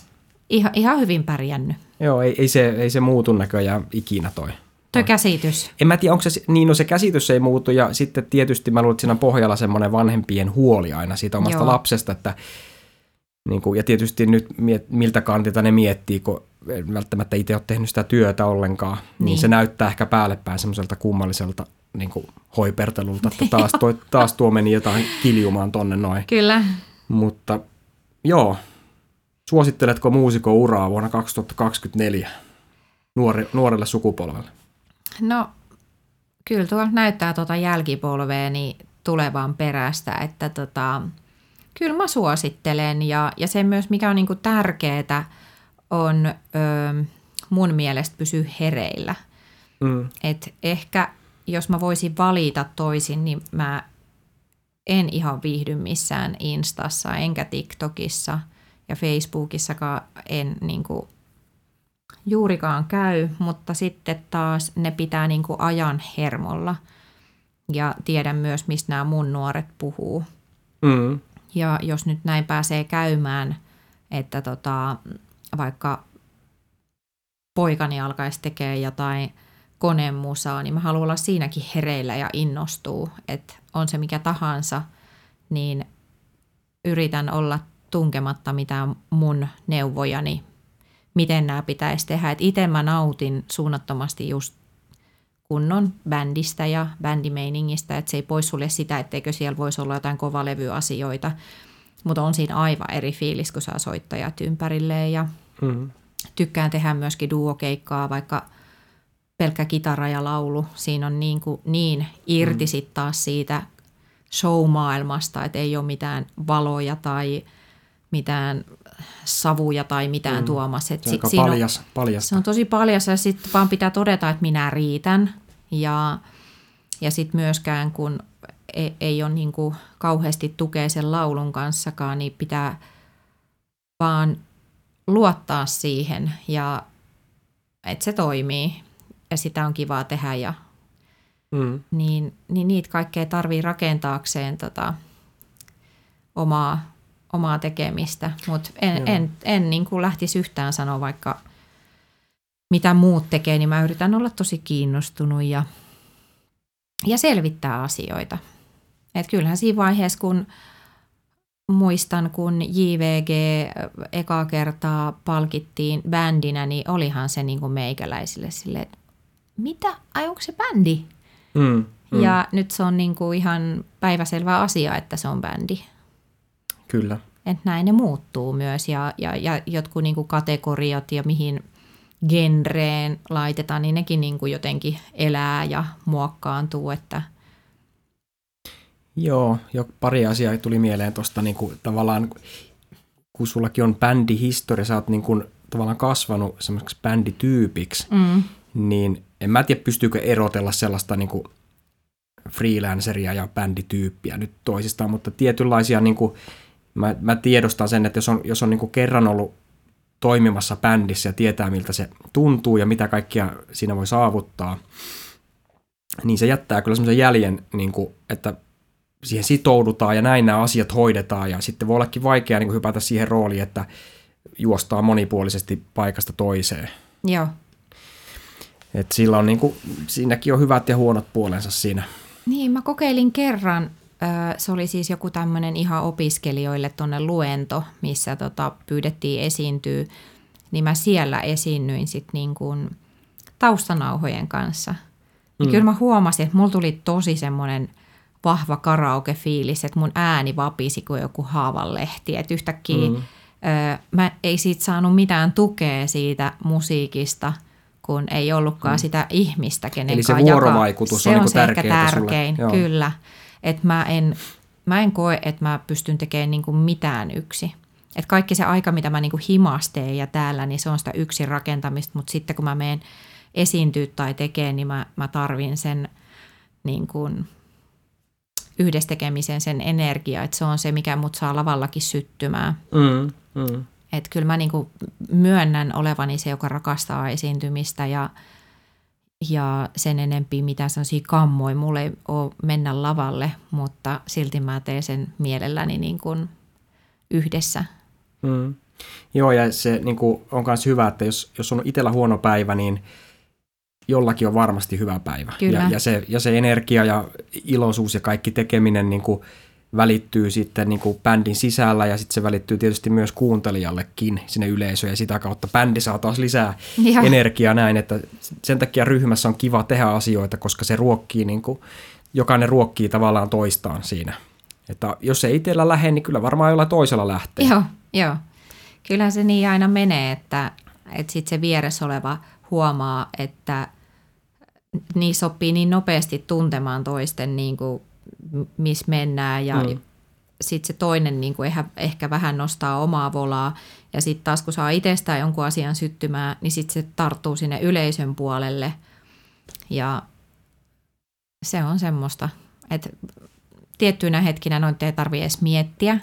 [SPEAKER 2] ihan, ihan hyvin pärjännyt.
[SPEAKER 1] joo ei, ei, se, ei se muutu näköjään ikinä toi.
[SPEAKER 2] Toi käsitys.
[SPEAKER 1] En mä tiedä, onko se, niin no se käsitys ei muutu ja sitten tietysti mä luulen, että siinä on pohjalla semmoinen vanhempien huoli aina siitä omasta
[SPEAKER 2] Joo.
[SPEAKER 1] lapsesta, että niin kuin, ja tietysti nyt miet, miltä kantilta ne miettii, kun en välttämättä itse ole tehnyt sitä työtä ollenkaan, niin, niin se näyttää ehkä päälle päin semmoiselta kummalliselta niin kuin hoipertelulta, että <laughs> taas, toi, taas tuo meni jotain kiljumaan tonne noin.
[SPEAKER 2] Kyllä.
[SPEAKER 1] Mutta joo, suositteletko muusikon uraa vuonna 2024 nuori, nuorelle sukupolvelle?
[SPEAKER 2] No, kyllä tuo näyttää tuota jälkipolvea niin tulevan perästä, että tota, kyllä mä suosittelen ja, ja se myös, mikä on niinku tärkeää, on ö, mun mielestä pysyä hereillä.
[SPEAKER 1] Mm.
[SPEAKER 2] Et ehkä jos mä voisin valita toisin, niin mä en ihan viihdy missään Instassa, enkä TikTokissa ja Facebookissakaan en niin kuin, juurikaan käy, mutta sitten taas ne pitää niin kuin, ajan hermolla ja tiedän myös, mistä nämä mun nuoret puhuu.
[SPEAKER 1] Mm.
[SPEAKER 2] Ja jos nyt näin pääsee käymään, että tota, vaikka poikani alkaisi tekemään jotain konemusaa, niin mä haluan olla siinäkin hereillä ja innostuu, että on se mikä tahansa, niin yritän olla tunkematta mitään mun neuvojani, miten nämä pitäisi tehdä. Itse mä nautin suunnattomasti just kunnon bändistä ja bändimeiningistä, että se ei poissulje sitä, etteikö siellä voisi olla jotain kovalevyasioita, mutta on siinä aivan eri fiilis, kun saa soittajat ympärilleen ja
[SPEAKER 1] Mm.
[SPEAKER 2] tykkään tehdä myöskin duokeikkaa vaikka pelkkä kitara ja laulu. Siinä on niin, kuin, niin irti mm. sitten taas siitä show-maailmasta, että ei ole mitään valoja tai mitään savuja tai mitään mm. tuomassa.
[SPEAKER 1] Se on aika paljas, paljas.
[SPEAKER 2] Se on tosi paljas ja sitten vaan pitää todeta, että minä riitän. Ja, ja sitten myöskään kun ei, ei ole niin kuin kauheasti tukea sen laulun kanssakaan, niin pitää vaan luottaa siihen ja että se toimii. Ja sitä on kivaa tehdä ja mm. niin, niin niitä kaikkea tarvii rakentaakseen tota, omaa, omaa tekemistä, mutta en, en, en, en niin kuin lähtisi yhtään sanoa vaikka mitä muut tekee, niin mä yritän olla tosi kiinnostunut ja, ja selvittää asioita. Et kyllähän siinä vaiheessa, kun muistan, kun JVG eka kertaa palkittiin bändinä, niin olihan se niin kuin meikäläisille silleen, että mitä, ai onko se bändi? Mm, mm. Ja nyt se on niin kuin ihan päiväselvä asia, että se on bändi.
[SPEAKER 1] Kyllä.
[SPEAKER 2] Että näin ne muuttuu myös ja, ja, ja jotkut niin kuin kategoriat ja mihin genreen laitetaan, niin nekin niin kuin jotenkin elää ja muokkaantuu, että –
[SPEAKER 1] Joo, jo pari asiaa tuli mieleen tuosta niin kuin, tavallaan, kun sullakin on bändihistoria, sä oot niin kuin, tavallaan kasvanut semmoiseksi bändityypiksi, mm. niin en mä tiedä, pystyykö erotella sellaista niin kuin freelanceria ja bändityyppiä nyt toisistaan, mutta tietynlaisia, niin kuin, mä, mä tiedostan sen, että jos on, jos on niin kuin kerran ollut toimimassa bändissä ja tietää, miltä se tuntuu ja mitä kaikkia siinä voi saavuttaa, niin se jättää kyllä semmoisen jäljen, niin kuin, että siihen sitoudutaan ja näin nämä asiat hoidetaan ja sitten voi ollakin vaikea niin kuin hypätä siihen rooliin, että juostaa monipuolisesti paikasta toiseen.
[SPEAKER 2] Joo.
[SPEAKER 1] Et sillä on niin kuin, siinäkin on hyvät ja huonot puolensa siinä.
[SPEAKER 2] Niin, mä kokeilin kerran, se oli siis joku tämmöinen ihan opiskelijoille tuonne luento, missä tota, pyydettiin esiintyä, niin mä siellä esiinnyin sitten niin kuin taustanauhojen kanssa. Ja mm. kyllä mä huomasin, että mulla tuli tosi semmoinen – vahva karaoke-fiilis, että mun ääni vapisi kuin joku haavanlehti. Että yhtäkkiä mm. ö, mä ei siitä saanut mitään tukea siitä musiikista, kun ei ollutkaan mm. sitä ihmistä, kenen
[SPEAKER 1] Eli se vuorovaikutus
[SPEAKER 2] on,
[SPEAKER 1] on
[SPEAKER 2] se
[SPEAKER 1] niin
[SPEAKER 2] se tärkein, sulle. kyllä. Että mä en, mä en koe, että mä pystyn tekemään niin kuin mitään yksi. Et kaikki se aika, mitä mä niin kuin himasteen ja täällä, niin se on sitä yksin rakentamista, mutta sitten kun mä menen esiintyä tai tekemään, niin mä, mä tarvin sen niin kuin yhdessä tekemisen sen energia, että se on se, mikä mut saa lavallakin syttymään. Mm, mm. Että kyllä mä niinku myönnän olevani se, joka rakastaa esiintymistä ja, ja sen enempi mitä sellaisia kammoja. Mulle ei ole mennä lavalle, mutta silti mä teen sen mielelläni niin kuin yhdessä.
[SPEAKER 1] Mm. Joo, ja se niin kuin, on myös hyvä, että jos, jos on itsellä huono päivä, niin – jollakin on varmasti hyvä päivä. Ja, ja, se, ja se energia ja iloisuus ja kaikki tekeminen niin kuin välittyy sitten niin kuin bändin sisällä ja sitten se välittyy tietysti myös kuuntelijallekin sinne yleisöön ja sitä kautta bändi saa taas lisää ja. energiaa näin, että sen takia ryhmässä on kiva tehdä asioita, koska se ruokkii, niin kuin, jokainen ruokkii tavallaan toistaan siinä. Että jos se itsellä lähde, niin kyllä varmaan jollain toisella lähtee.
[SPEAKER 2] Joo, joo. Kyllä se niin aina menee, että, että sitten se vieressä oleva huomaa, että – niin sopii niin nopeasti tuntemaan toisten, niin kuin, missä mennään ja mm. sitten se toinen niin kuin ehkä, ehkä vähän nostaa omaa volaa ja sitten taas kun saa itsestään jonkun asian syttymään, niin sitten se tarttuu sinne yleisön puolelle ja se on semmoista, että tiettyinä hetkinä noita ei tarvitse edes miettiä,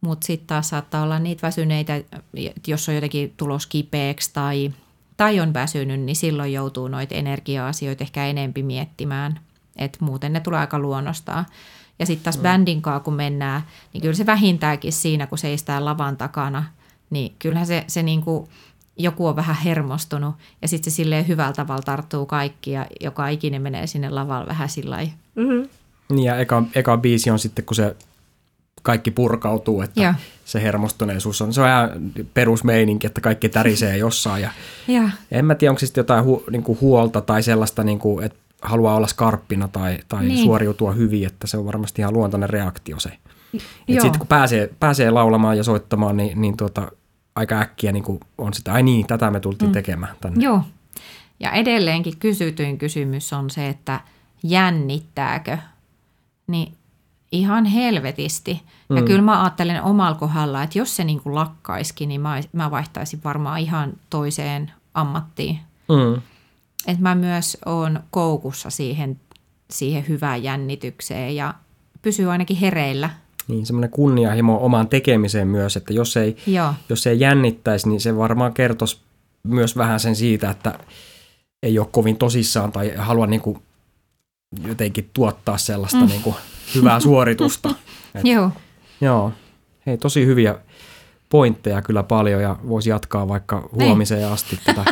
[SPEAKER 2] mutta sitten taas saattaa olla niitä väsyneitä, jos on jotenkin tulos kipeäksi tai – tai on väsynyt, niin silloin joutuu noita energia-asioita ehkä enempi miettimään. Että muuten ne tulee aika luonnostaan. Ja sitten taas mm. bändin kanssa, kun mennään, niin kyllä se vähintäänkin siinä, kun seistää lavan takana, niin kyllähän se, se niin kuin, joku on vähän hermostunut ja sitten se silleen hyvällä tavalla tarttuu kaikki ja joka ikinen menee sinne lavalle vähän sillä mm-hmm.
[SPEAKER 1] Niin ja eka, eka biisi on sitten, kun se kaikki purkautuu, että ja. se hermostuneisuus on, se on ihan perusmeininki, että kaikki tärisee jossain. Ja ja. En mä tiedä, onko sitten jotain hu, niin kuin huolta tai sellaista, niin kuin, että haluaa olla skarppina tai, tai niin. suoriutua hyvin, että se on varmasti ihan luontainen reaktio se. Sitten kun pääsee, pääsee laulamaan ja soittamaan, niin, niin tuota, aika äkkiä niin kuin on sitä, ai niin, tätä me tultiin mm. tekemään tänne.
[SPEAKER 2] Joo, Ja edelleenkin kysytyin kysymys on se, että jännittääkö? Niin ihan helvetisti. Ja
[SPEAKER 1] Mm.
[SPEAKER 2] kyllä mä ajattelen omalla kohdalla, että jos se niin kuin lakkaisikin, niin mä, mä vaihtaisin varmaan ihan toiseen ammattiin.
[SPEAKER 1] Mm.
[SPEAKER 2] Että mä myös oon koukussa siihen, siihen hyvään jännitykseen ja pysyy ainakin hereillä.
[SPEAKER 1] Niin, semmoinen kunnianhimo omaan tekemiseen myös, että jos ei,
[SPEAKER 2] Joo,
[SPEAKER 1] jos ei jännittäisi, niin se varmaan kertoisi myös vähän sen siitä, että ei ole kovin tosissaan tai halua niin kuin jotenkin tuottaa sellaista mm. niin kuin hyvää suoritusta. <laughs> Et,
[SPEAKER 2] joo.
[SPEAKER 1] joo, hei tosi hyviä pointteja kyllä paljon ja voisi jatkaa vaikka huomiseen asti tätä,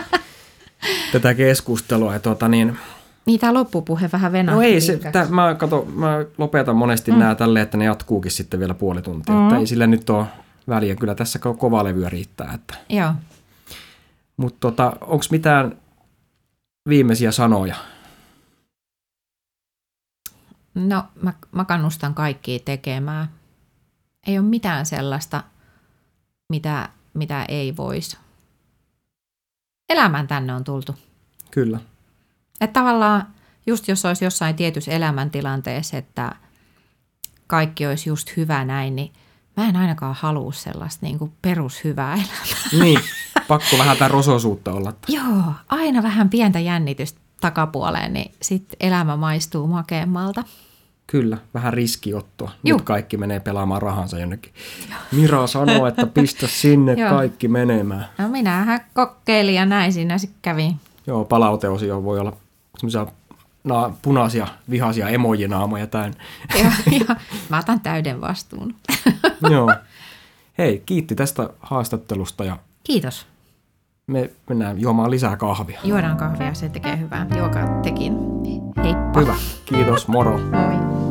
[SPEAKER 1] tätä keskustelua. Ja tuota niin,
[SPEAKER 2] Niin tämä loppupuhe vähän venähti.
[SPEAKER 1] no ei se,
[SPEAKER 2] pitkäksi.
[SPEAKER 1] tä, mä, kato, mä lopetan monesti mm. nämä tälleen, että ne jatkuukin sitten vielä puoli tuntia. Mm. Että ei sillä nyt ole väliä. Kyllä tässä ko- kovaa levyä riittää. Että.
[SPEAKER 2] Joo.
[SPEAKER 1] Mutta tota, onko mitään viimeisiä sanoja?
[SPEAKER 2] No, mä, mä kannustan kaikkia tekemään. Ei ole mitään sellaista, mitä, mitä ei voisi. Elämään tänne on tultu.
[SPEAKER 1] Kyllä.
[SPEAKER 2] Että tavallaan just jos olisi jossain tietyssä elämäntilanteessa, että kaikki olisi just hyvä näin, niin mä en ainakaan halua sellaista niin kuin perushyvää elämää.
[SPEAKER 1] Niin, pakko vähän tätä rososuutta olla.
[SPEAKER 2] Joo, aina vähän pientä jännitystä takapuoleen, niin sitten elämä maistuu makeammalta.
[SPEAKER 1] Kyllä, vähän riskiottoa.
[SPEAKER 2] Juu.
[SPEAKER 1] Nyt kaikki menee pelaamaan rahansa jonnekin. Mira sanoo, että pistä sinne <laughs>
[SPEAKER 2] Joo.
[SPEAKER 1] kaikki menemään.
[SPEAKER 2] No minähän kokeilin ja näin siinä sitten kävi.
[SPEAKER 1] Joo, palauteosio voi olla semmoisia na- punaisia, vihaisia emojinaamoja täynnä. <laughs>
[SPEAKER 2] Ja, ja mä otan täyden vastuun. <laughs>
[SPEAKER 1] Joo. Hei, kiitti tästä haastattelusta ja
[SPEAKER 2] Kiitos.
[SPEAKER 1] me mennään juomaan lisää kahvia.
[SPEAKER 2] Juodaan kahvia, se tekee hyvää. Juokaa tekin. Heippa.
[SPEAKER 1] Hyvä, kiitos, moro.
[SPEAKER 2] Moi.